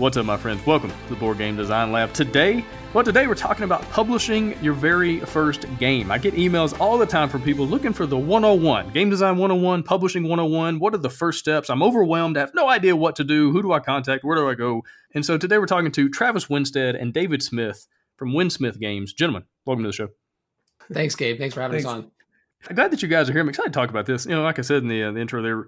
What's up, my friends? Welcome to the Board Game Design Lab. Today, well, today we're talking about publishing your very first game. I get emails all the time from people looking for the 101, Game Design 101, Publishing 101. What are the first steps? I'm overwhelmed. I have no idea what to do. Who do I contact? Where do I go? And so today we're talking to Travis Winstead and David Smith from Winsmith Games. Gentlemen, welcome to the show. Thanks, Gabe. Thanks for having Thanks. us on. I'm glad that you guys are here. I'm excited to talk about this. You know, like I said in the, uh, the intro there,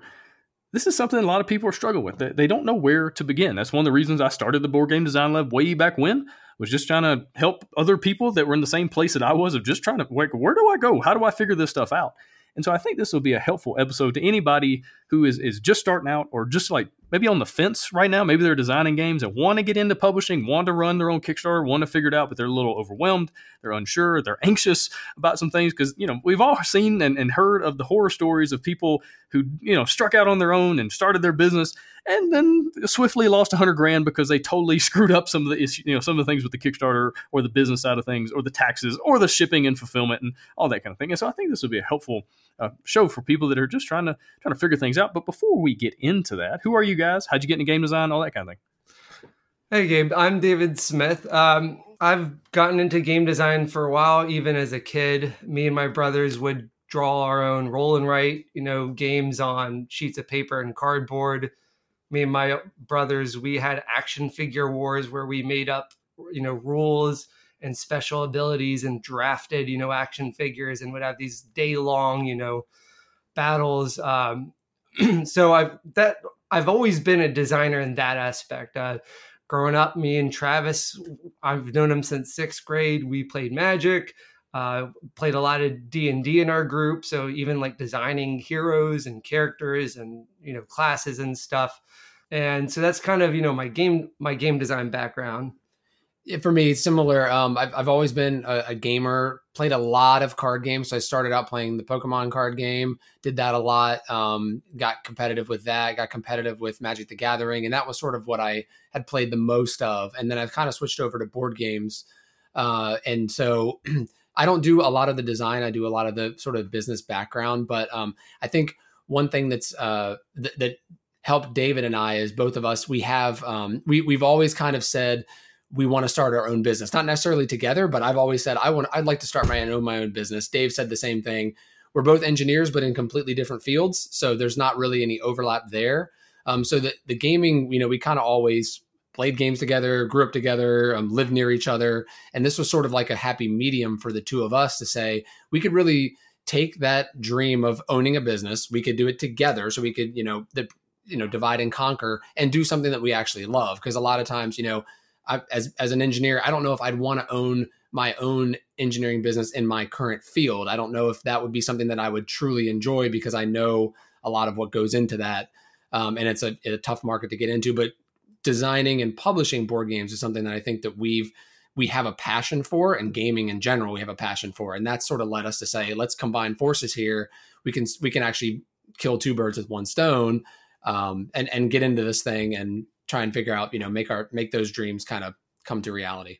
this is something a lot of people are struggling with. They, they don't know where to begin. That's one of the reasons I started the Board Game Design Lab way back when, was just trying to help other people that were in the same place that I was of just trying to, like, where do I go? How do I figure this stuff out? And so I think this will be a helpful episode to anybody who is, is just starting out or just like maybe on the fence right now. Maybe they're designing games and want to get into publishing, want to run their own Kickstarter, want to figure it out, but they're a little overwhelmed. They're unsure. They're anxious about some things because, you know, we've all seen and, and heard of the horror stories of people who, you know, struck out on their own and started their business and then swiftly lost a hundred grand because they totally screwed up some of the issues, you know, some of the things with the Kickstarter or the business side of things or the taxes or the shipping and fulfillment and all that kind of thing. And so I think this would be a helpful uh, show for people that are just trying to trying to figure things out. But before we get into that, who are you guys? How'd you get into game design? All that kind of thing. Hey, Gabe. I'm David Smith. Um, I've gotten into game design for a while, even as a kid. Me and my brothers would draw our own roll and write, you know, games on sheets of paper and cardboard. Me and my brothers, we had action figure wars where we made up, you know, rules and special abilities and drafted, you know, action figures and would have these day long, you know, battles. Um, so I've that I've always been a designer in that aspect. Uh, growing up, me and Travis, I've known him since sixth grade. We played Magic, uh, played a lot of D and D in our group. So even like designing heroes and characters and you know classes and stuff. And so that's kind of you know my game my game design background for me, similar. Um, I've, I've always been a, a, gamer, played a lot of card games. So I started out playing the Pokemon card game, did that a lot, um, got competitive with that, got competitive with Magic the Gathering. And that was sort of what I had played the most of. And then I've kind of switched over to board games. Uh, and so I don't do a lot of the design, I do a lot of the sort of business background. But um, I think one thing that's uh, th- that helped David and I is both of us, we have, um, we, we've always kind of said, we want to start our own business, not necessarily together, but I've always said I want I'd like to start my own my own business. Dave said the same thing. We're both engineers, but in completely different fields, so there's not really any overlap there. Um, so the the gaming, you know, we kind of always played games together, grew up together, um, lived near each other, and this was sort of like a happy medium for the two of us to say we could really take that dream of owning a business, we could do it together, so we could, you know, the you know divide and conquer and do something that we actually love because a lot of times you know I, as as an engineer, I don't know if I'd want to own my own engineering business in my current field. I don't know if that would be something that I would truly enjoy because I know a lot of what goes into that, um, and it's a, a tough market to get into. But designing and publishing board games is something that I think that we've we have a passion for, and gaming in general we have a passion for, and that's sort of led us to say, let's combine forces here. We can we can actually kill two birds with one stone, um, and and get into this thing and try and figure out, you know, make our make those dreams kind of come to reality.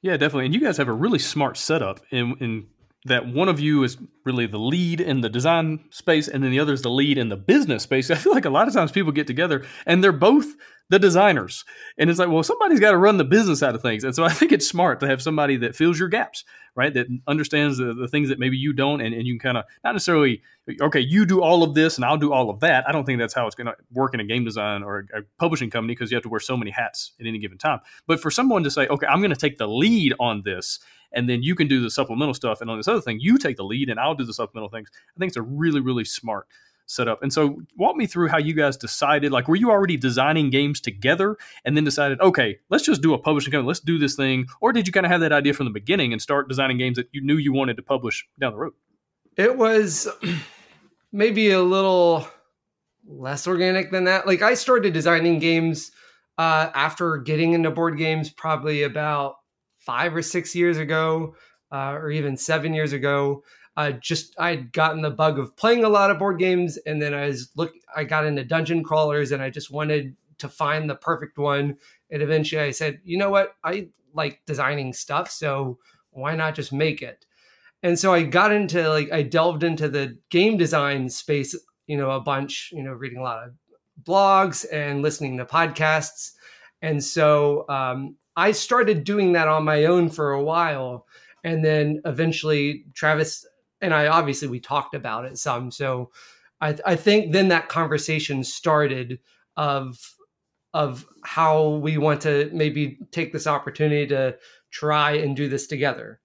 Yeah, definitely. And you guys have a really smart setup in in that one of you is really the lead in the design space and then the other is the lead in the business space. I feel like a lot of times people get together and they're both the designers. And it's like, well, somebody's got to run the business side of things. And so I think it's smart to have somebody that fills your gaps, right? That understands the, the things that maybe you don't. And, and you can kind of not necessarily, okay, you do all of this and I'll do all of that. I don't think that's how it's going to work in a game design or a, a publishing company because you have to wear so many hats at any given time. But for someone to say, okay, I'm going to take the lead on this and then you can do the supplemental stuff. And on this other thing, you take the lead and I'll do the supplemental things. I think it's a really, really smart setup. And so, walk me through how you guys decided. Like, were you already designing games together, and then decided, okay, let's just do a publishing company, let's do this thing, or did you kind of have that idea from the beginning and start designing games that you knew you wanted to publish down the road? It was maybe a little less organic than that. Like I started designing games uh, after getting into board games probably about five or six years ago, uh, or even seven years ago. Uh, just I'd gotten the bug of playing a lot of board games, and then I was look. I got into dungeon crawlers, and I just wanted to find the perfect one. And eventually, I said, you know what? I like designing stuff, so why not just make it? And so I got into like I delved into the game design space, you know, a bunch. You know, reading a lot of blogs and listening to podcasts. And so um, I started doing that on my own for a while. And then eventually Travis and I obviously we talked about it some. So I, I think then that conversation started of of how we want to maybe take this opportunity to try and do this together.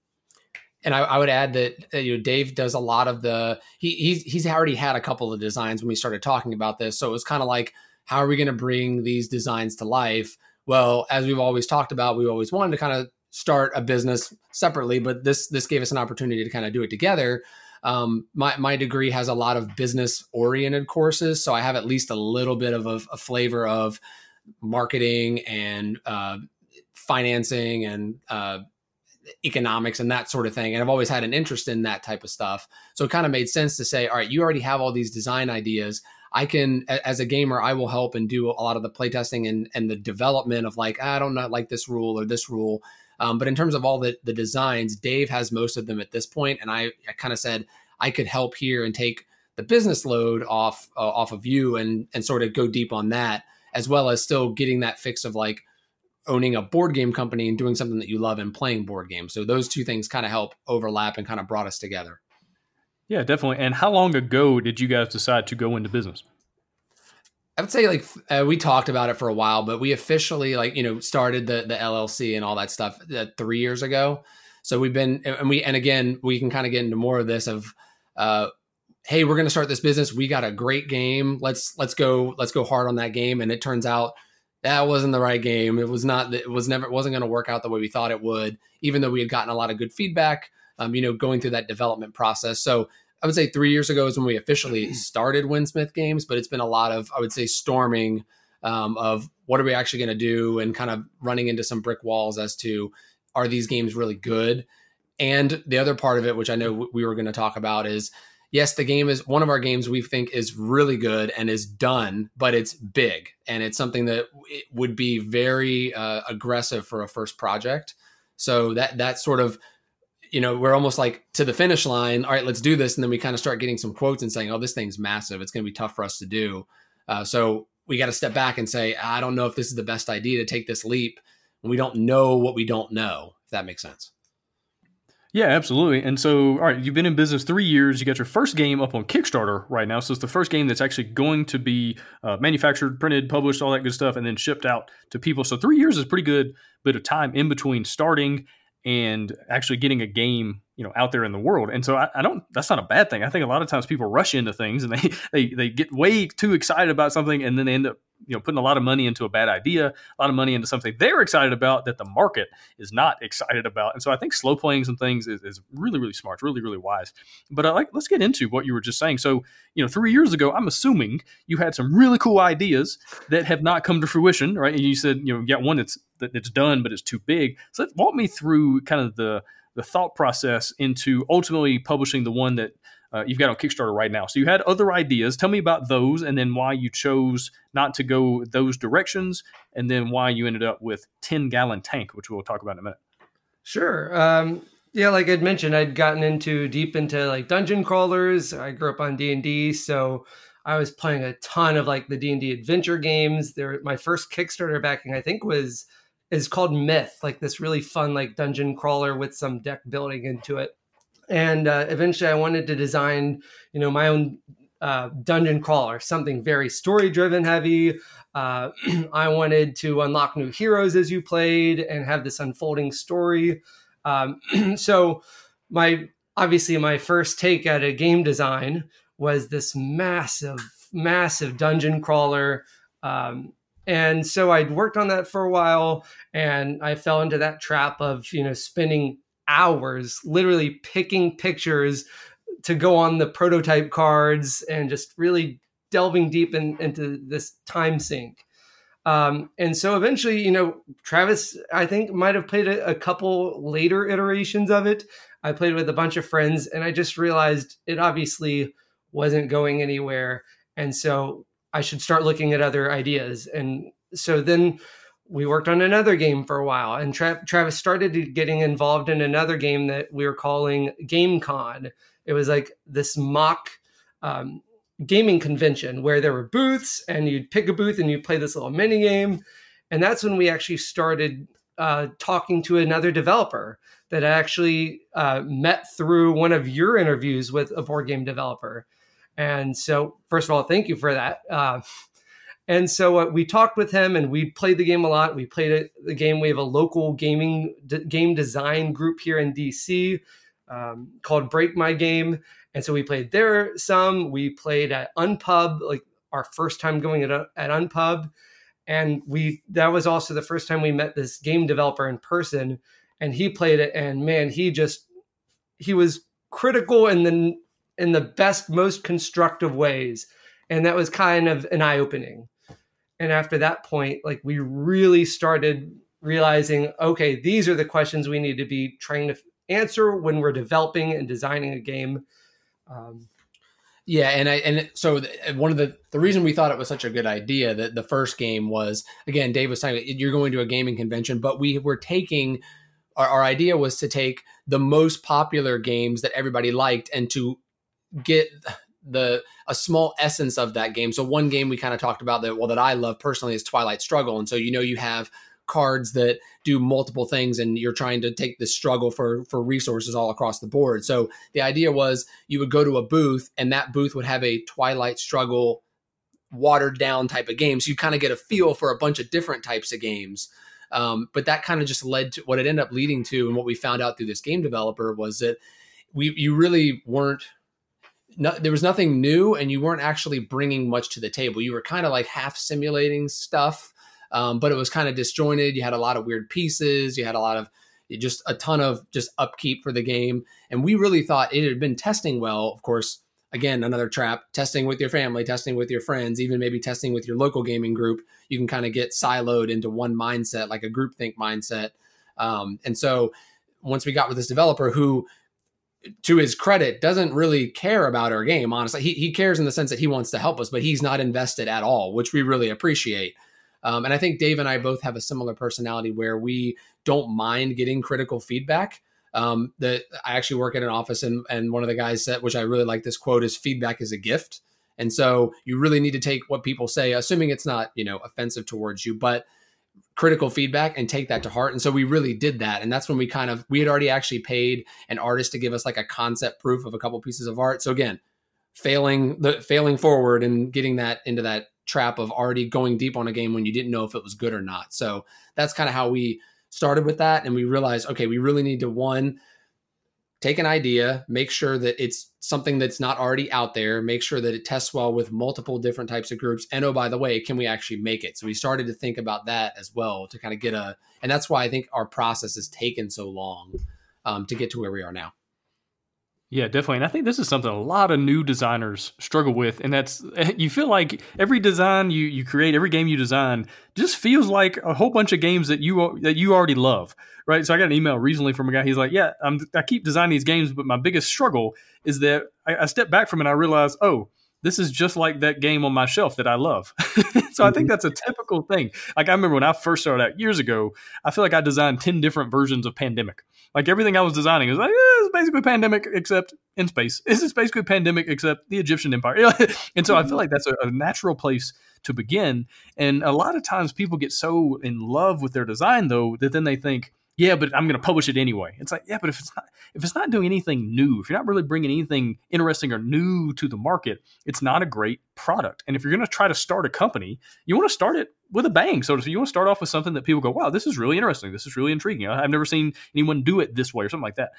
And I, I would add that you know Dave does a lot of the he he's he's already had a couple of designs when we started talking about this. So it was kind of like, how are we going to bring these designs to life? Well, as we've always talked about, we always wanted to kind of start a business separately, but this this gave us an opportunity to kind of do it together. Um, my my degree has a lot of business oriented courses, so I have at least a little bit of a, a flavor of marketing and uh, financing and uh, economics and that sort of thing. And I've always had an interest in that type of stuff. So it kind of made sense to say, all right, you already have all these design ideas. I can, as a gamer, I will help and do a lot of the playtesting and, and the development of like, I don't know, like this rule or this rule. Um, but in terms of all the, the designs, Dave has most of them at this point, And I, I kind of said I could help here and take the business load off uh, off of you and and sort of go deep on that, as well as still getting that fix of like owning a board game company and doing something that you love and playing board games. So those two things kind of help overlap and kind of brought us together. Yeah, definitely. And how long ago did you guys decide to go into business? I would say like uh, we talked about it for a while, but we officially like you know started the the LLC and all that stuff uh, three years ago. So we've been and we and again we can kind of get into more of this of uh, hey we're going to start this business. We got a great game. Let's let's go let's go hard on that game. And it turns out that wasn't the right game. It was not. It was never. It wasn't going to work out the way we thought it would. Even though we had gotten a lot of good feedback. Um, you know, going through that development process. So I would say three years ago is when we officially started Winsmith Games, but it's been a lot of, I would say, storming um, of what are we actually going to do and kind of running into some brick walls as to are these games really good? And the other part of it, which I know we were going to talk about, is yes, the game is one of our games we think is really good and is done, but it's big and it's something that would be very uh, aggressive for a first project. So that that sort of you know, we're almost like to the finish line. All right, let's do this, and then we kind of start getting some quotes and saying, "Oh, this thing's massive. It's going to be tough for us to do." Uh, so we got to step back and say, "I don't know if this is the best idea to take this leap." we don't know what we don't know. If that makes sense. Yeah, absolutely. And so, all right, you've been in business three years. You got your first game up on Kickstarter right now. So it's the first game that's actually going to be uh, manufactured, printed, published, all that good stuff, and then shipped out to people. So three years is pretty good bit of time in between starting and actually getting a game you know out there in the world. And so I, I, don't that's not a bad thing. I think a lot of times people rush into things and they they they get way too excited about something and then they end up you know putting a lot of money into a bad idea a lot of money into something they're excited about that the market is not excited about. And so i think slow playing some things is, is really really smart really really wise. But i like let's get into what you were just saying. So you know three years ago i'm assuming you had some really cool ideas that have not come to fruition right? And you said you know you got one that's that's done but it's too big so walk me through kind of the the thought process into ultimately publishing the one that uh, you've got on Kickstarter right now. So you had other ideas. Tell me about those, and then why you chose not to go those directions, and then why you ended up with Ten Gallon Tank, which we'll talk about in a minute. Sure. Um, yeah, like I'd mentioned, I'd gotten into deep into like dungeon crawlers. I grew up on D and D, so I was playing a ton of like the D and D adventure games. There, my first Kickstarter backing, I think, was is called Myth, like this really fun like dungeon crawler with some deck building into it. And uh, eventually, I wanted to design, you know, my own uh, dungeon crawler, something very story driven heavy. Uh, I wanted to unlock new heroes as you played and have this unfolding story. Um, so, my obviously my first take at a game design was this massive, massive dungeon crawler. Um, and so I'd worked on that for a while and I fell into that trap of, you know, spending hours literally picking pictures to go on the prototype cards and just really delving deep in, into this time sink. Um, and so eventually, you know, Travis, I think, might have played a, a couple later iterations of it. I played with a bunch of friends, and I just realized it obviously wasn't going anywhere. And so I should start looking at other ideas. And so then we worked on another game for a while, and Tra- Travis started getting involved in another game that we were calling GameCon. It was like this mock um, gaming convention where there were booths, and you'd pick a booth and you'd play this little mini game. And that's when we actually started uh, talking to another developer that I actually uh, met through one of your interviews with a board game developer. And so, first of all, thank you for that. Uh, and so uh, we talked with him, and we played the game a lot. We played it, the game. We have a local gaming d- game design group here in DC um, called Break My Game, and so we played there some. We played at Unpub, like our first time going at, at Unpub, and we that was also the first time we met this game developer in person, and he played it, and man, he just he was critical and the in the best, most constructive ways, and that was kind of an eye opening and after that point like we really started realizing okay these are the questions we need to be trying to answer when we're developing and designing a game. Um, yeah, and I and so one of the the reason we thought it was such a good idea that the first game was again Dave was saying you're going to a gaming convention, but we were taking our, our idea was to take the most popular games that everybody liked and to get the a small essence of that game. So one game we kind of talked about that well that I love personally is Twilight Struggle, and so you know you have cards that do multiple things and you're trying to take this struggle for for resources all across the board. So the idea was you would go to a booth and that booth would have a Twilight Struggle watered down type of game. So you kind of get a feel for a bunch of different types of games. Um, but that kind of just led to what it ended up leading to, and what we found out through this game developer was that we you really weren't no, there was nothing new and you weren't actually bringing much to the table. You were kind of like half simulating stuff, um, but it was kind of disjointed. You had a lot of weird pieces. You had a lot of just a ton of just upkeep for the game. And we really thought it had been testing well. Of course, again, another trap testing with your family, testing with your friends, even maybe testing with your local gaming group. You can kind of get siloed into one mindset, like a groupthink mindset. Um, and so once we got with this developer who to his credit, doesn't really care about our game. Honestly, he he cares in the sense that he wants to help us, but he's not invested at all, which we really appreciate. Um, and I think Dave and I both have a similar personality where we don't mind getting critical feedback. Um, that I actually work in an office, and and one of the guys said, which I really like this quote, is feedback is a gift. And so you really need to take what people say, assuming it's not you know offensive towards you, but critical feedback and take that to heart. And so we really did that. And that's when we kind of we had already actually paid an artist to give us like a concept proof of a couple pieces of art. So again, failing the failing forward and getting that into that trap of already going deep on a game when you didn't know if it was good or not. So that's kind of how we started with that and we realized okay, we really need to one take an idea, make sure that it's something that's not already out there, make sure that it tests well with multiple different types of groups. And oh, by the way, can we actually make it? So we started to think about that as well to kind of get a, and that's why I think our process has taken so long um, to get to where we are now. Yeah, definitely. And I think this is something a lot of new designers struggle with. And that's you feel like every design you, you create, every game you design just feels like a whole bunch of games that you that you already love. Right. So I got an email recently from a guy. He's like, Yeah, I'm, I keep designing these games, but my biggest struggle is that I, I step back from it and I realize, oh, this is just like that game on my shelf that I love. so. I think mm-hmm. that's a typical thing. Like I remember when I first started out years ago, I feel like I designed 10 different versions of Pandemic. Like everything I was designing was like, eh, it's basically Pandemic except in space. Is this is basically Pandemic except the Egyptian Empire. and so I feel mm-hmm. like that's a, a natural place to begin. And a lot of times people get so in love with their design though that then they think, yeah, but I'm going to publish it anyway. It's like, yeah, but if it's not if it's not doing anything new, if you're not really bringing anything interesting or new to the market, it's not a great product. And if you're going to try to start a company, you want to start it with a bang. So you want to start off with something that people go, wow, this is really interesting. This is really intriguing. I've never seen anyone do it this way or something like that.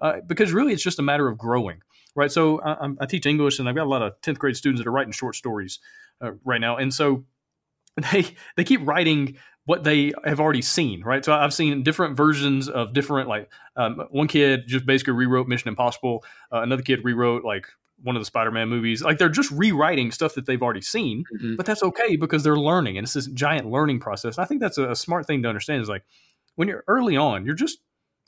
Uh, because really, it's just a matter of growing, right? So I, I, teach English, and I've got a lot of tenth grade students that are writing short stories uh, right now, and so they they keep writing what they have already seen, right? So I've seen different versions of different, like um, one kid just basically rewrote Mission Impossible, uh, another kid rewrote like one of the Spider-Man movies. Like they're just rewriting stuff that they've already seen, mm-hmm. but that's okay because they're learning, and it's this giant learning process. And I think that's a, a smart thing to understand. Is like when you're early on, you're just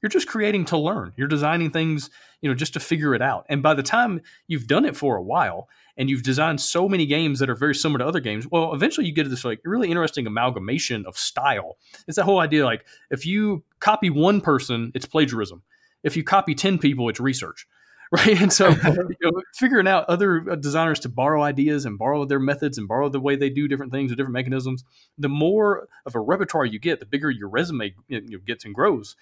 you're just creating to learn. You're designing things, you know, just to figure it out. And by the time you've done it for a while and you've designed so many games that are very similar to other games, well, eventually you get this like really interesting amalgamation of style. It's that whole idea like if you copy one person, it's plagiarism. If you copy 10 people, it's research. Right. And so you know, figuring out other uh, designers to borrow ideas and borrow their methods and borrow the way they do different things or different mechanisms, the more of a repertoire you get, the bigger your resume you know, gets and grows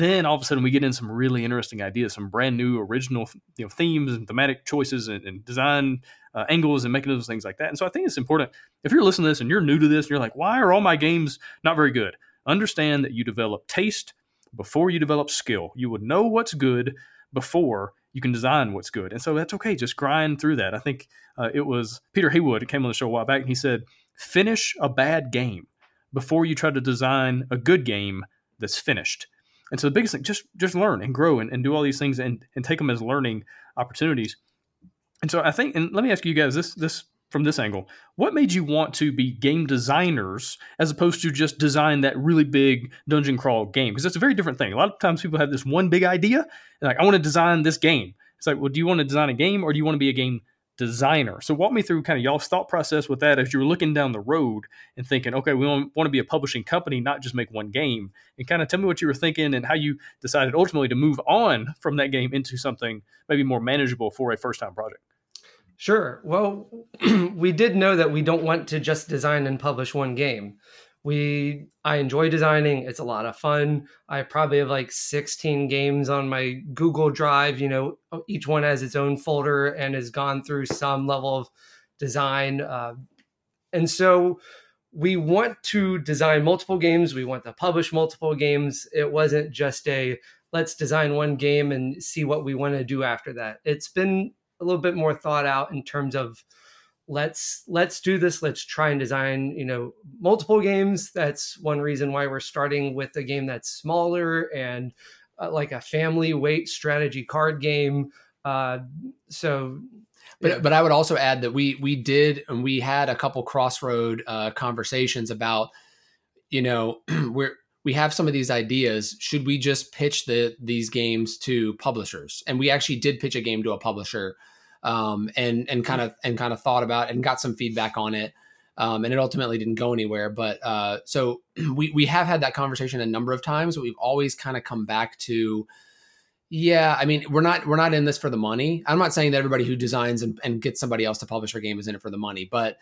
then all of a sudden we get in some really interesting ideas, some brand new original you know themes and thematic choices and, and design uh, angles and mechanisms, things like that. And so I think it's important if you're listening to this and you're new to this and you're like, why are all my games not very good? Understand that you develop taste before you develop skill. You would know what's good before you can design what's good. And so that's okay. Just grind through that. I think uh, it was Peter Haywood came on the show a while back and he said, finish a bad game before you try to design a good game that's finished. And so the biggest thing, just just learn and grow and, and do all these things and, and take them as learning opportunities. And so I think, and let me ask you guys this this from this angle, what made you want to be game designers as opposed to just design that really big dungeon crawl game? Because that's a very different thing. A lot of times people have this one big idea, and like, I want to design this game. It's like, well, do you want to design a game or do you want to be a game designer. So walk me through kind of y'all's thought process with that as you were looking down the road and thinking, okay, we want to be a publishing company, not just make one game. And kind of tell me what you were thinking and how you decided ultimately to move on from that game into something maybe more manageable for a first time project. Sure. Well, we did know that we don't want to just design and publish one game we i enjoy designing. It's a lot of fun. I probably have like 16 games on my google drive you know each one has its own folder and has gone through some level of design uh, and so we want to design multiple games. We want to publish multiple games. It wasn't just a let's design one game and see what we want to do after that. It's been a little bit more thought out in terms of let's let's do this. Let's try and design you know multiple games. That's one reason why we're starting with a game that's smaller and uh, like a family weight strategy card game. Uh, so but but I would also add that we we did and we had a couple crossroad uh, conversations about you know we're we have some of these ideas. Should we just pitch the these games to publishers? And we actually did pitch a game to a publisher um, and and kind of and kind of thought about and got some feedback on it. Um, and it ultimately didn't go anywhere. But uh, so we we have had that conversation a number of times, but we've always kind of come back to, yeah, I mean, we're not we're not in this for the money. I'm not saying that everybody who designs and, and gets somebody else to publish their game is in it for the money, but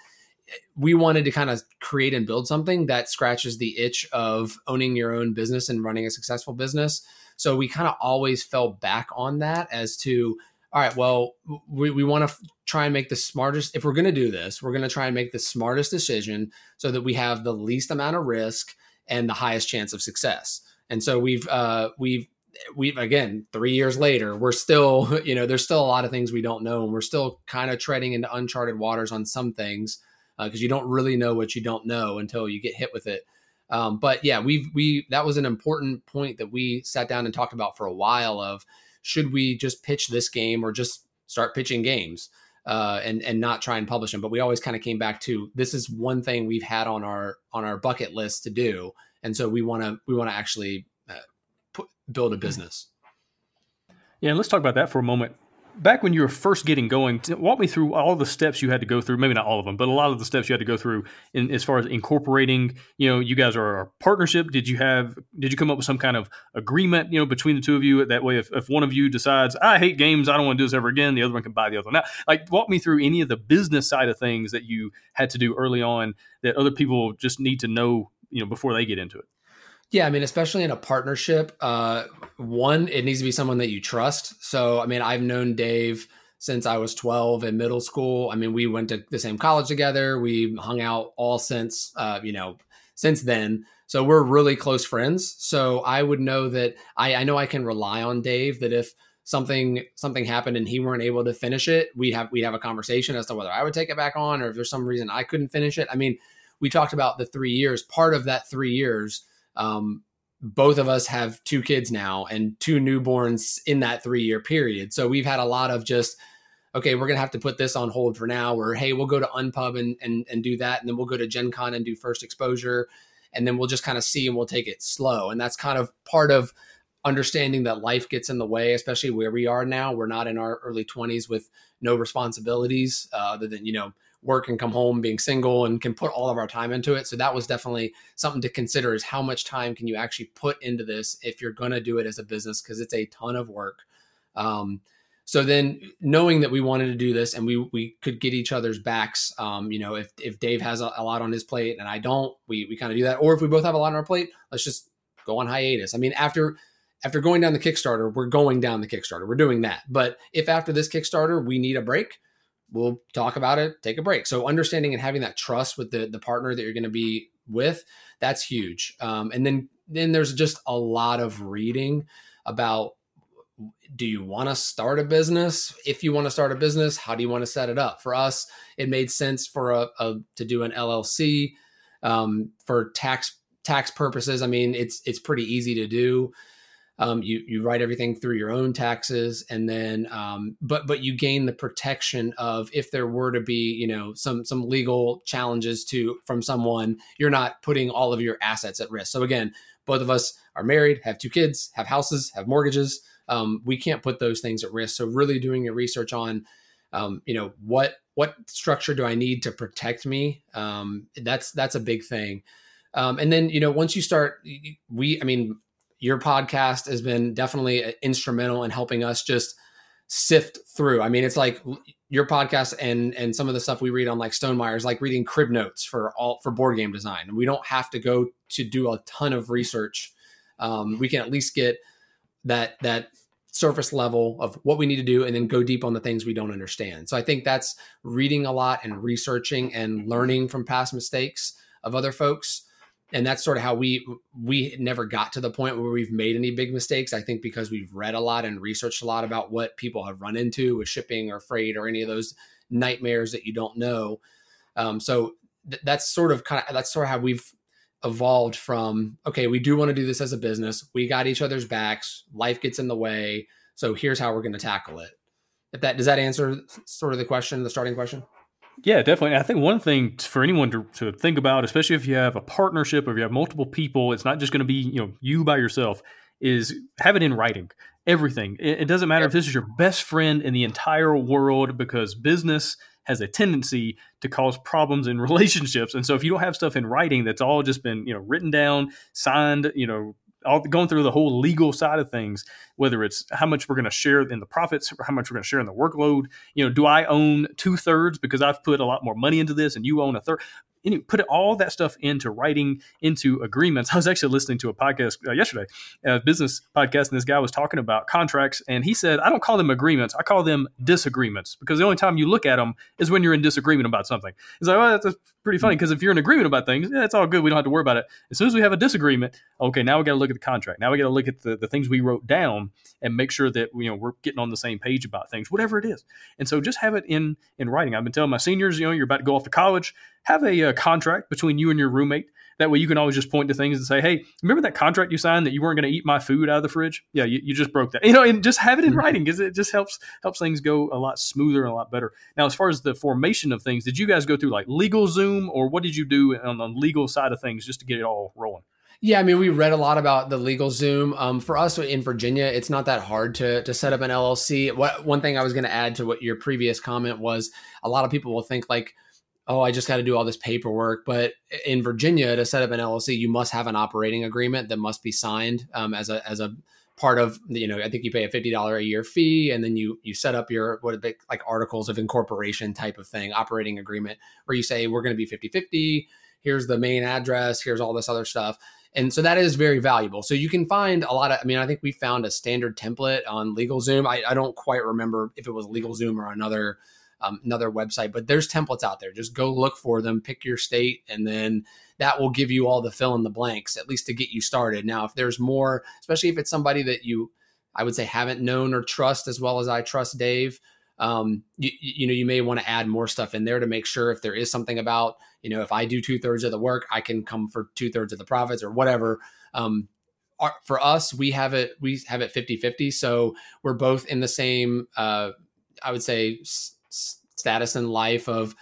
we wanted to kind of create and build something that scratches the itch of owning your own business and running a successful business. So we kind of always fell back on that as to all right, well, we, we want to f- try and make the smartest. If we're going to do this, we're going to try and make the smartest decision so that we have the least amount of risk and the highest chance of success. And so we've, uh, we've, we've again, three years later, we're still, you know, there's still a lot of things we don't know, and we're still kind of treading into uncharted waters on some things because uh, you don't really know what you don't know until you get hit with it. Um, but yeah, we've we that was an important point that we sat down and talked about for a while of should we just pitch this game or just start pitching games uh, and and not try and publish them? But we always kind of came back to this is one thing we've had on our on our bucket list to do, and so we want to we want to actually uh, put, build a business. Yeah, let's talk about that for a moment back when you were first getting going, walk me through all the steps you had to go through. Maybe not all of them, but a lot of the steps you had to go through in as far as incorporating. You know, you guys are a partnership. Did you have? Did you come up with some kind of agreement? You know, between the two of you. That way, if, if one of you decides I hate games, I don't want to do this ever again, the other one can buy the other one. Now, like, walk me through any of the business side of things that you had to do early on that other people just need to know. You know, before they get into it. Yeah, I mean, especially in a partnership, uh, one, it needs to be someone that you trust. So, I mean, I've known Dave since I was 12 in middle school. I mean, we went to the same college together. We hung out all since, uh, you know, since then. So we're really close friends. So I would know that I, I know I can rely on Dave that if something something happened and he weren't able to finish it, we have we'd have a conversation as to whether I would take it back on or if there's some reason I couldn't finish it. I mean, we talked about the three years. Part of that three years um, both of us have two kids now and two newborns in that three year period. So we've had a lot of just okay, we're gonna have to put this on hold for now, or hey, we'll go to Unpub and and and do that, and then we'll go to Gen Con and do first exposure, and then we'll just kind of see and we'll take it slow. And that's kind of part of understanding that life gets in the way, especially where we are now. We're not in our early 20s with no responsibilities uh, other than, you know, work and come home being single and can put all of our time into it. So that was definitely something to consider is how much time can you actually put into this if you're going to do it as a business because it's a ton of work. Um, so then knowing that we wanted to do this and we we could get each other's backs um, you know if if dave has a, a, lot on his plate and i don't we we kind of do that or if we both have a lot on our plate let's just go on hiatus i mean after after going down the kickstarter we're going down the kickstarter we're doing that but if after this kickstarter we need a break we'll talk about it take a break so understanding and having that trust with the the partner that you're going to be with that's huge um, and then then there's just a lot of reading about do you want to start a business? If you want to start a business, how do you want to set it up? For us, it made sense for a, a to do an LLC um, for tax tax purposes. I mean, it's it's pretty easy to do. Um, you you write everything through your own taxes, and then um, but but you gain the protection of if there were to be you know some some legal challenges to from someone, you're not putting all of your assets at risk. So again, both of us are married, have two kids, have houses, have mortgages um, we can't put those things at risk. So really doing your research on, um, you know, what what structure do I need to protect me? Um, that's that's a big thing. Um, and then you know, once you start, we, I mean, your podcast has been definitely uh, instrumental in helping us just sift through. I mean, it's like your podcast and and some of the stuff we read on like Stonemaier is like reading crib notes for all for board game design. We don't have to go to do a ton of research. Um, we can at least get that that surface level of what we need to do and then go deep on the things we don't understand. So I think that's reading a lot and researching and learning from past mistakes of other folks. And that's sort of how we we never got to the point where we've made any big mistakes. I think because we've read a lot and researched a lot about what people have run into with shipping or freight or any of those nightmares that you don't know. Um, so th- that's sort of kind of that's sort of how we've evolved from okay we do want to do this as a business. We got each other's backs. Life gets in the way. So here's how we're going to tackle it. If that does that answer sort of the question the starting question yeah definitely i think one thing for anyone to, to think about especially if you have a partnership or if you have multiple people it's not just going to be you know you by yourself is have it in writing everything it, it doesn't matter yep. if this is your best friend in the entire world because business has a tendency to cause problems in relationships. And so if you don't have stuff in writing that's all just been, you know, written down, signed, you know, all going through the whole legal side of things, whether it's how much we're going to share in the profits, how much we're going to share in the workload. You know, do I own two thirds because I've put a lot more money into this, and you own a third? any, put all that stuff into writing into agreements. I was actually listening to a podcast uh, yesterday, a business podcast, and this guy was talking about contracts, and he said, "I don't call them agreements; I call them disagreements because the only time you look at them is when you're in disagreement about something." He's like, "Well, that's pretty funny because if you're in agreement about things, yeah, it's all good. We don't have to worry about it. As soon as we have a disagreement, okay, now we got to look at the contract. Now we got to look at the, the things we wrote down and make sure that you know we're getting on the same page about things, whatever it is. And so just have it in in writing. I've been telling my seniors, you know, you're about to go off to college have a, a, uh, contract between you and your roommate. That way you can always just point to things and say, hey, remember that contract you signed that you weren't going to eat my food out of the fridge? Yeah, you, you just broke that. You know, and just have it in mm-hmm. writing because it just helps helps things go a lot smoother and a lot better. Now, as far as the formation of things, did you guys go through like LegalZoom or what did you do on the legal side of things just to get it all rolling? Yeah, I mean, we read a lot about the LegalZoom. Um, for us in Virginia, it's not that hard to to set up an LLC. What one thing I was going to add to what your previous comment was, a lot of people will think like, oh, I just got to do all this paperwork. But in Virginia, to set up an LLC, you must have an operating agreement that must be signed um, as a as a part of you know. I think you pay a fifty dollar a year fee, and then you you set up your what like articles of incorporation type of thing, operating agreement, where you say we're going to be 50-50. Here's the main address. Here's all this other stuff. And so that is very valuable. So you can find a lot of, I mean, I think we found a standard template on LegalZoom. I, I don't quite remember if it was LegalZoom or another um, another website, but there's templates out there. Just go look for them, pick your state, and then that will give you all the fill in the blanks, at least to get you started. Now, if there's more, especially if it's somebody that you, I would say, haven't known or trust as well as I trust Dave, um, you, you know, you may want to add more stuff in there to make sure if there is something about, you know, if I do two thirds of the work, I can come for two thirds of the profits or whatever. Um, for us, we have it, we have it 50 50. So we're both in the same, uh, I would say status in life of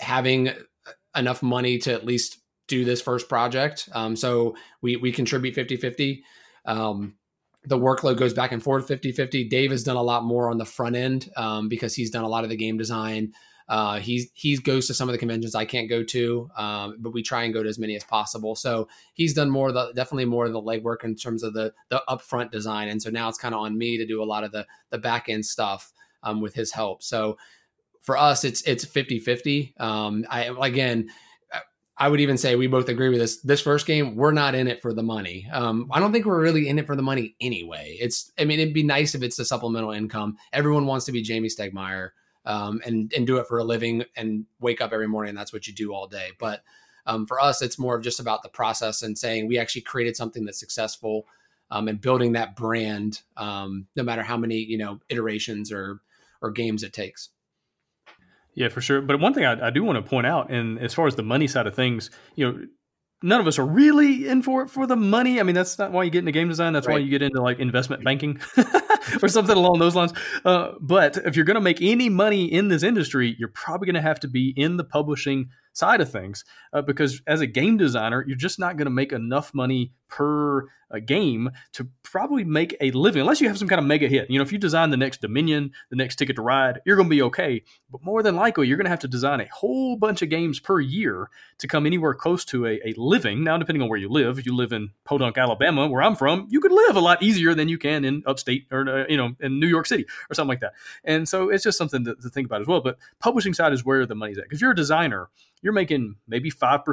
having enough money to at least do this first project. Um, so we we contribute 50-50. Um, the workload goes back and forth 50-50. Dave has done a lot more on the front end um, because he's done a lot of the game design. Uh, he's he goes to some of the conventions I can't go to, um, but we try and go to as many as possible. So he's done more the definitely more of the legwork in terms of the the upfront design, and so now it's kind of on me to do a lot of the the back end stuff um, with his help. So for us, it's it's 50 50. Um, I again, I would even say we both agree with this. This first game, we're not in it for the money. Um, I don't think we're really in it for the money anyway. It's, I mean, it'd be nice if it's a supplemental income. Everyone wants to be Jamey Stegmaier um, and and do it for a living and wake up every morning and that's what you do all day. But um, for us, it's more of just about the process and saying we actually created something that's successful um, and building that brand, um, no matter how many you know iterations or or games it takes. Yeah, for sure. But one thing I, I do want to point out, and as far as the money side of things, you know, none of us are really in for it for the money. I mean, that's not why you get into game design. That's right. why you get into like investment banking or something along those lines. Uh, but if you're going to make any money in this industry, you're probably going to have to be in the publishing side of things uh, because as a game designer you're just not going to make enough money per uh, game to probably make a living unless you have some kind of mega hit. You know if you design the next dominion the next ticket to ride you're going to be okay but more than likely you're going to have to design a whole bunch of games per year to come anywhere close to a, a living. Now depending on where you live if you live in podunk alabama where i'm from you could live a lot easier than you can in upstate or uh, you know in new york city or something like that. And so it's just something to, to think about as well but publishing side is where the money's at. Because you're a designer you're making maybe 5%,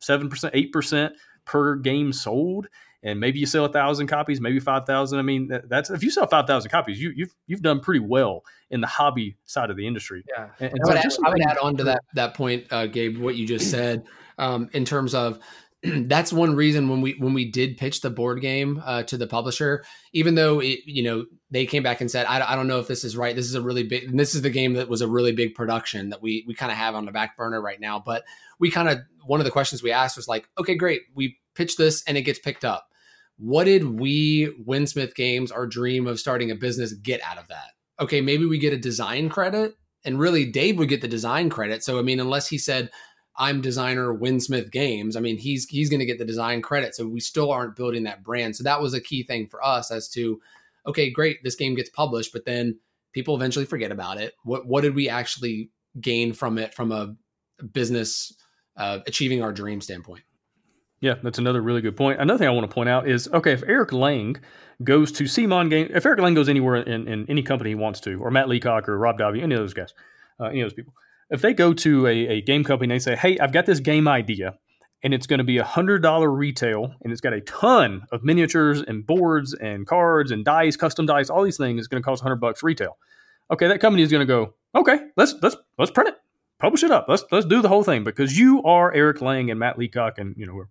7%, 8% per game sold. And maybe you sell a thousand copies, maybe five thousand. I mean, that's if you sell five thousand copies, you, you've you've done pretty well in the hobby side of the industry. Yeah, and, and I, would add, I, would add, on to that that point, uh, Gabe, what you just said um, in terms of that's one reason when we when we did pitch the board game uh, to the publisher, even though it you know they came back and said I, I don't know if this is right. This is a really big. this is the game that was a really big production that we we kind of have on the back burner right now. But we kind of one of the questions we asked was like, okay, great, we pitched this and it gets picked up. What did we Winsmith Games, our dream of starting a business, get out of that? Okay, maybe we get a design credit, and really Dave would get the design credit. So I mean, unless he said I'm designer Winsmith Games. I mean, he's he's going to get the design credit. So we still aren't building that brand. So that was a key thing for us as to, okay, great, this game gets published, but then people eventually forget about it. What what did we actually gain from it from a business uh, achieving our dream standpoint? Yeah, that's another really good point. Another thing I want to point out is okay, if Eric Lang goes to CMON Game, if Eric Lang goes anywhere in, in any company he wants to, or Matt Leacock or Rob Daviau, any of those guys, uh, any of those people, if they go to a, a game company and they say, "Hey, I've got this game idea," and it's going to be a hundred dollar retail, and it's got a ton of miniatures and boards and cards and dice, custom dice, all these things, it's going to cost hundred bucks retail. Okay, that company is going to go, "Okay, let's let's let's print it, publish it up, let's let's do the whole thing," because you are Eric Lang and Matt Leacock, and you know.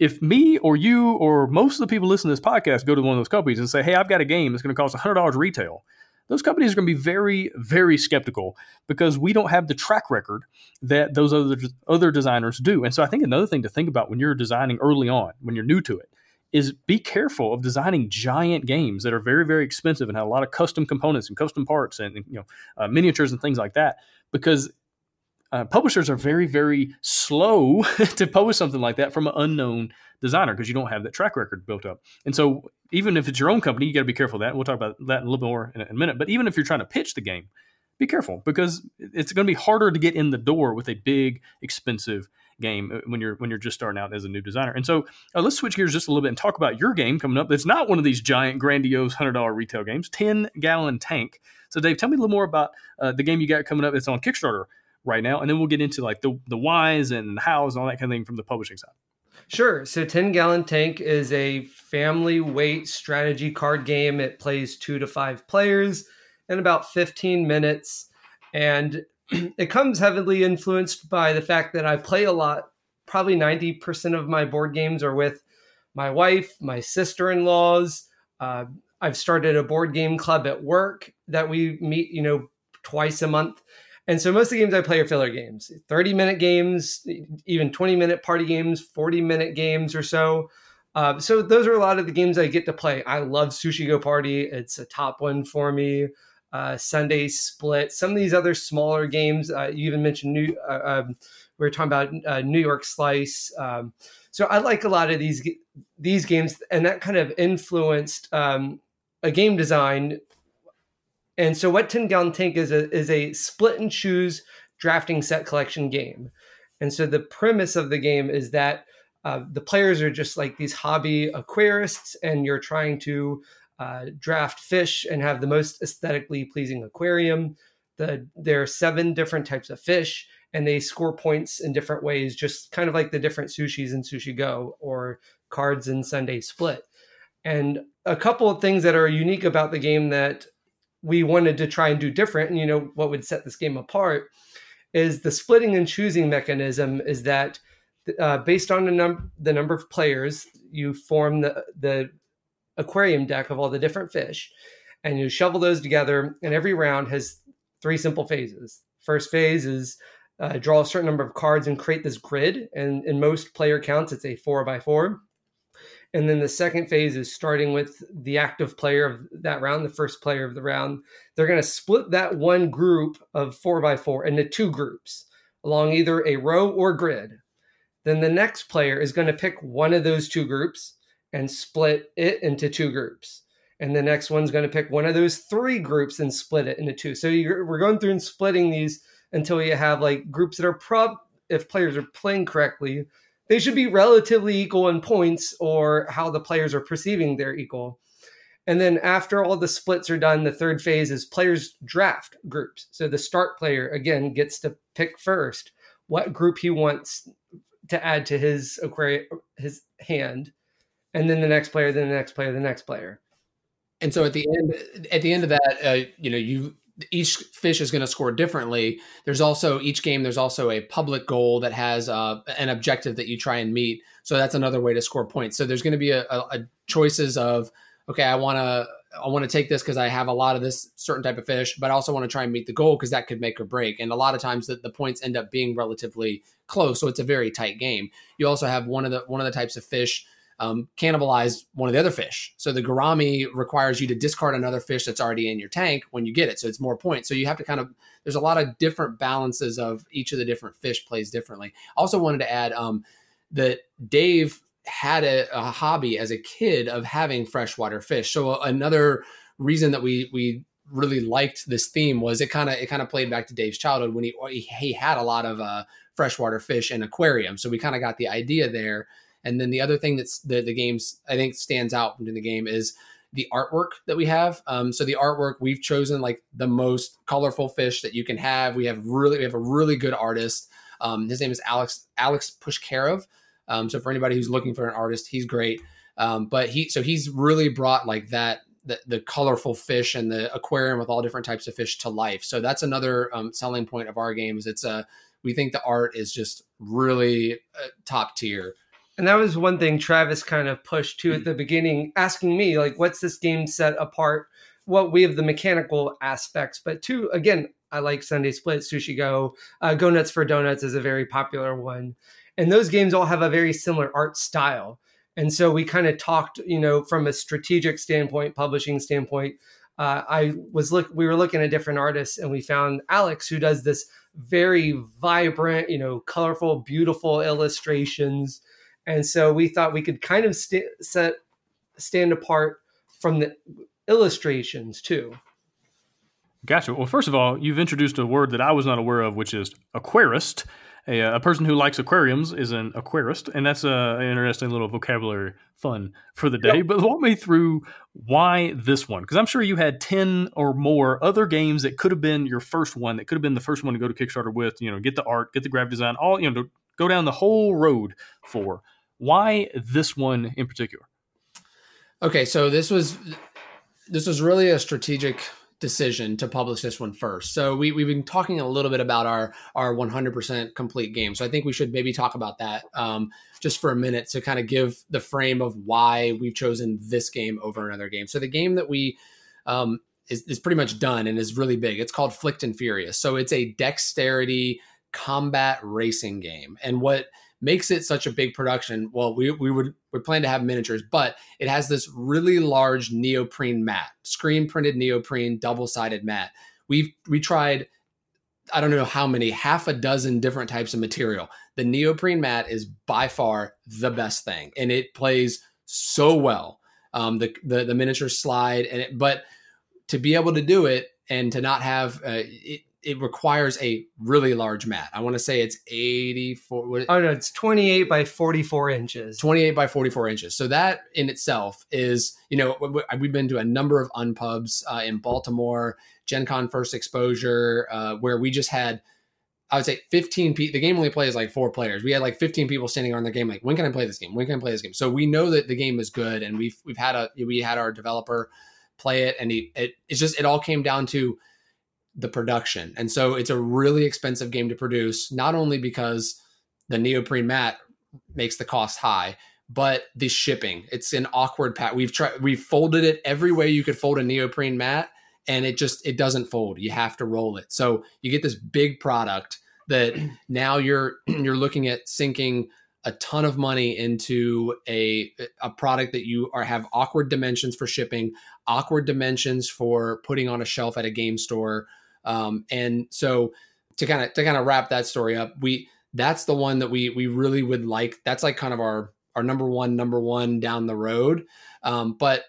If me or you or most of the people listening to this podcast go to one of those companies and say, "Hey, I've got a game that's going to cost hundred dollars retail," those companies are going to be very, very skeptical because we don't have the track record that those other other designers do. And so I think another thing to think about when you're designing early on, when you're new to it, is be careful of designing giant games that are very, very expensive and have a lot of custom components and custom parts and you know uh, miniatures and things like that because uh, publishers are very, very slow to publish something like that from an unknown designer because you don't have that track record built up. And so, even if it's your own company, you got to be careful of that. We'll talk about that a little more in a minute. But even if you're trying to pitch the game, be careful because it's going to be harder to get in the door with a big, expensive game uh, when you're when you're just starting out as a new designer. And so, uh, let's switch gears just a little bit and talk about your game coming up. It's not one of these giant, grandiose hundred dollar retail games. Ten gallon tank. So, Dave, tell me a little more about uh, the game you got coming up. It's on Kickstarter right now, and then we'll get into like the the whys and hows and all that kind of thing from the publishing side. Sure. So 10 Gallon Tank is a family weight strategy card game. It plays two to five players in about 15 minutes. And it comes heavily influenced by the fact that I play a lot. Probably 90% of my board games are with my wife, my sister in laws. Uh, I've started a board game club at work that we meet, you know, twice a month. And so most of the games I play are filler games 30 minute games, even 20 minute party games, 40 minute games or so. Uh, so those are a lot of the games I get to play. I love Sushi Go Party. It's a top one for me. uh, Sundae Split, some of these other smaller games. Uh, you even mentioned New. Uh, um, we were talking about uh, New York Slice. Um, so I like a lot of these these games, and that kind of influenced um, a game design. And so, what Ten Gallon Tank is a, is a split and choose drafting set collection game. And so, the premise of the game is that uh, the players are just like these hobby aquarists, and you're trying to uh, draft fish and have the most aesthetically pleasing aquarium. The, there are seven different types of fish, and they score points in different ways, just kind of like the different sushis in Sushi Go or cards in Sundae Split. And a couple of things that are unique about the game that we wanted to try and do different, and you know what would set this game apart, is the splitting and choosing mechanism. Is that uh, based on the, num- the number of players, you form the the aquarium deck of all the different fish, and you shovel those together. And every round has three simple phases. First phase is uh, draw a certain number of cards and create this grid. And in most player counts, it's a four by four. And then the second phase is starting with the active player of that round, the first player of the round. They're going to split that one group of four by four into two groups along either a row or grid. Then the next player is going to pick one of those two groups and split it into two groups. And the next one's going to pick one of those three groups and split it into two. So we're going through and splitting these until you have like groups that are prob if players are playing correctly, they should be relatively equal in points or how the players are perceiving they're equal. And then after all the splits are done, the third phase is players draft groups. So the start player again gets to pick first what group he wants to add to his aquarium his hand and then the next player, then the next player, the next player. And so at the end, at the end of that, uh, you know, you each fish is going to score differently. There's also each game. There's also a public goal that has uh, an objective that you try and meet. So that's another way to score points. So there's going to be a, a, choices of okay, I want to I want to take this because I have a lot of this certain type of fish, but I also want to try and meet the goal because that could make or break. And a lot of times the, the points end up being relatively close, so it's a very tight game. You also have one of the one of the types of fish um, cannibalize one of the other fish. So the gourami requires you to discard another fish that's already in your tank when you get it. So it's more points. So you have to kind of, there's a lot of different balances of each of the different fish plays differently. Also wanted to add um, that Dave had a, a hobby as a kid of having freshwater fish. So another reason that we, we really liked this theme was it kind of it kind of played back to Dave's childhood when he he had a lot of uh, freshwater fish in aquarium. So we kind of got the idea there and then the other thing that's the, the games I think stands out in the game is the artwork that we have. Um, so the artwork we've chosen like the most colorful fish that you can have. We have really we have a really good artist. Um, his name is Alex Alex Pushkarov. Um, so for anybody who's looking for an artist, he's great. Um, but he so he's really brought like that the, the, colorful fish and the aquarium with all different types of fish to life. So that's another um, selling point of our games. It's a we think the art is just really uh, top tier. And that was one thing Travis kind of pushed to at mm. the beginning, asking me, like, what's this game set apart? What we have the mechanical aspects, but two, again, I like Sundae Split, Sushi Go, uh, Go Nuts for Donuts is a very popular one. And those games all have a very similar art style. And so we kind of talked, you know, from a strategic standpoint, publishing standpoint. Uh, I was look, we were looking at different artists, and we found Alex, who does this very vibrant, you know, colorful, beautiful illustrations and so we thought we could kind of st- set stand apart from the illustrations too. Gotcha. Well, first of all, you've introduced a word that I was not aware of, which is aquarist. A, uh, a person who likes aquariums is an aquarist, and that's a, an interesting little vocabulary fun for the day. Yep. But walk me through why this one, because I'm sure you had ten or more other games that could have been your first one, that could have been the first one to go to Kickstarter with. You know, get the art, get the graphic design, all you know, go down the whole road for. Why this one in particular? Okay, so this was this was really a strategic decision to publish this one first. So we, we've been talking a little bit about our our 100% complete game. So I think we should maybe talk about that um, just for a minute to kind of give the frame of why we've chosen this game over another game. So the game that we um, is, is pretty much done and is really big. It's called Flicked and Furious. So it's a dexterity combat racing game. And what makes it such a big production. Well, we, we would we plan to have miniatures, but it has this really large neoprene mat, screen printed neoprene, double sided mat. We've we tried, I don't know how many, half a dozen different types of material. The neoprene mat is by far the best thing, and it plays so well. Um, the, the the miniature slide, and it, but to be able to do it and to not have uh, it, it requires a really large mat. I want to say it's 84. What, oh no, it's 28 by 44 inches. 28 by 44 inches. So that in itself is, you know, we've been to a number of unpubs uh, in Baltimore, Gen Con First Exposure, uh, where we just had, I would say 15 people. The game only plays like four players. We had like 15 people standing around the game, like, when can I play this game? When can I play this game? So we know that the game is good, and we've we've had a we had our developer play it, and he it, it's just it all came down to the production. And so it's a really expensive game to produce, not only because the neoprene mat makes the cost high, but the shipping. It's an awkward pat. We've tried we've folded it every way you could fold a neoprene mat and it just it doesn't fold. You have to roll it. So you get this big product that now you're you're looking at sinking a ton of money into a a product that you are have awkward dimensions for shipping, awkward dimensions for putting on a shelf at a game store um, and so to kind of to kind of wrap that story up, we that's the one that we we really would like. That's like kind of our our number one number one down the road. Um, but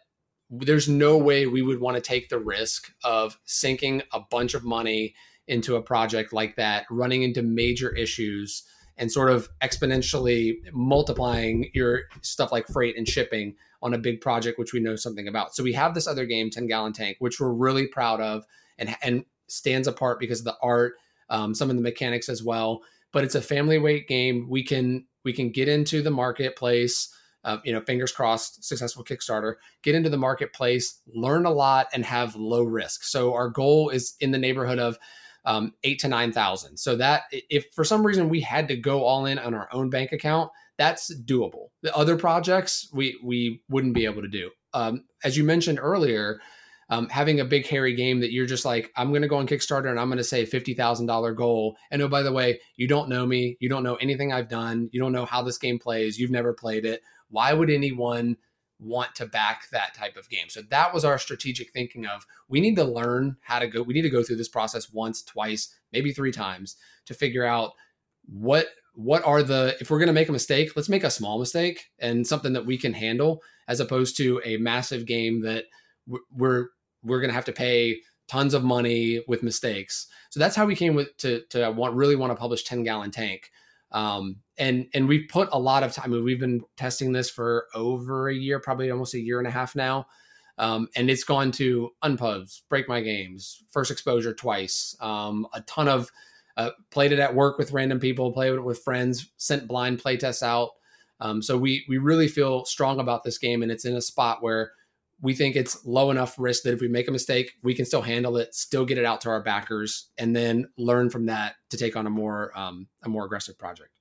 there's no way we would want to take the risk of sinking a bunch of money into a project like that, running into major issues and sort of exponentially multiplying your stuff like freight and shipping on a big project, which we know something about. So we have this other game, 10 gallon tank, which we're really proud of and, and stands apart because of the art, um, some of the mechanics as well. But it's a family weight game. We can we can get into the marketplace. Uh, you know, fingers crossed, successful Kickstarter. Get into the marketplace, learn a lot, and have low risk. So our goal is in the neighborhood of um, eight to nine thousand. So that if for some reason we had to go all in on our own bank account, that's doable. The other projects we we wouldn't be able to do. Um, as you mentioned earlier, um, having a big hairy game that you're just like, I'm going to go on Kickstarter and I'm going to say $50,000 goal. And oh, by the way, you don't know me. You don't know anything I've done. You don't know how this game plays. You've never played it. Why would anyone want to back that type of game? So that was our strategic thinking of we need to learn how to go. We need to go through this process once, twice, maybe three times to figure out what what are the if we're going to make a mistake let's make a small mistake and something that we can handle as opposed to a massive game that we're we're going to have to pay tons of money with mistakes. So that's how we came with to to want really want to publish 10 gallon tank. Um, and and we've put a lot of time. I mean, we've been testing this for over a year, probably almost a year and a half now. Um, and it's gone to unpubs, break my games, first exposure twice, um, a ton of uh, played it at work with random people, played it with friends, sent blind playtests out. Um, so we we really feel strong about this game, and it's in a spot where we think it's low enough risk that if we make a mistake, we can still handle it, still get it out to our backers, and then learn from that to take on a more um, a more aggressive project.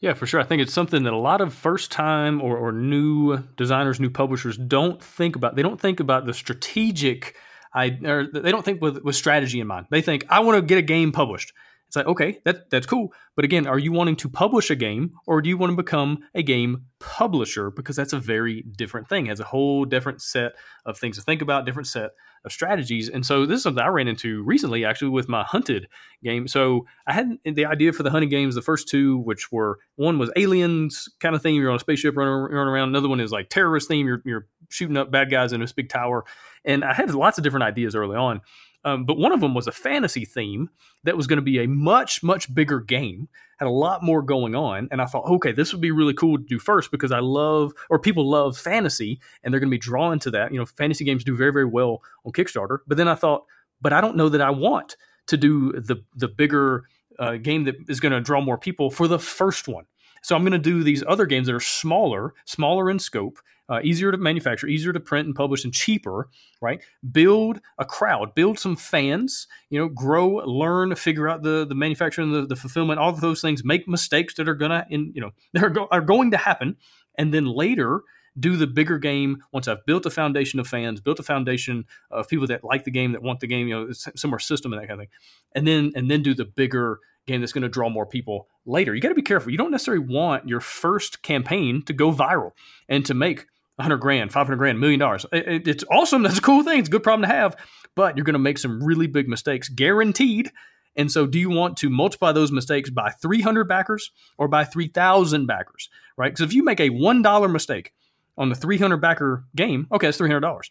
Yeah, for sure. I think it's something that a lot of first time or, or new designers, new publishers don't think about. They don't think about the strategic I or they don't think with, with strategy in mind. They think I want to get a game published. It's like, okay, that, that's cool. But again, are you wanting to publish a game or do you want to become a game publisher? Because that's a very different thing. It has a whole different set of things to think about, different set of strategies. And so this is something I ran into recently actually with my hunted game. So I had the idea for the hunting games, the first two, which were one was aliens kind of thing. You're on a spaceship running, running around. Another one is like terrorist theme. You're, you're shooting up bad guys in this big tower. And I had lots of different ideas early on. Um, but one of them was a fantasy theme that was going to be a much, much bigger game, had a lot more going on. And I thought, okay, this would be really cool to do first because I love, or people love fantasy and they're going to be drawn to that. You know, fantasy games do very, very well on Kickstarter. But then I thought, but I don't know that I want to do the, the bigger uh, game that is going to draw more people for the first one. So I'm going to do these other games that are smaller, smaller in scope, uh, easier to manufacture, easier to print and publish, and cheaper, right? Build a crowd, build some fans, you know, grow, learn, figure out the the manufacturing, the, the fulfillment, all of those things. Make mistakes that are gonna, in you know, that are, go, are going to happen, and then later do the bigger game once I've built a foundation of fans, built a foundation of people that like the game, that want the game, you know, similar system and that kind of thing, and then and then do the bigger game that's going to draw more people later. You got to be careful. You don't necessarily want your first campaign to go viral and to make 100 grand, 500 grand, million dollars. It, it's awesome. That's a cool thing. It's a good problem to have, but you're going to make some really big mistakes, guaranteed. And so, do you want to multiply those mistakes by 300 backers or by 3,000 backers, right? Because if you make a $1 mistake on the 300 backer game, okay, that's $300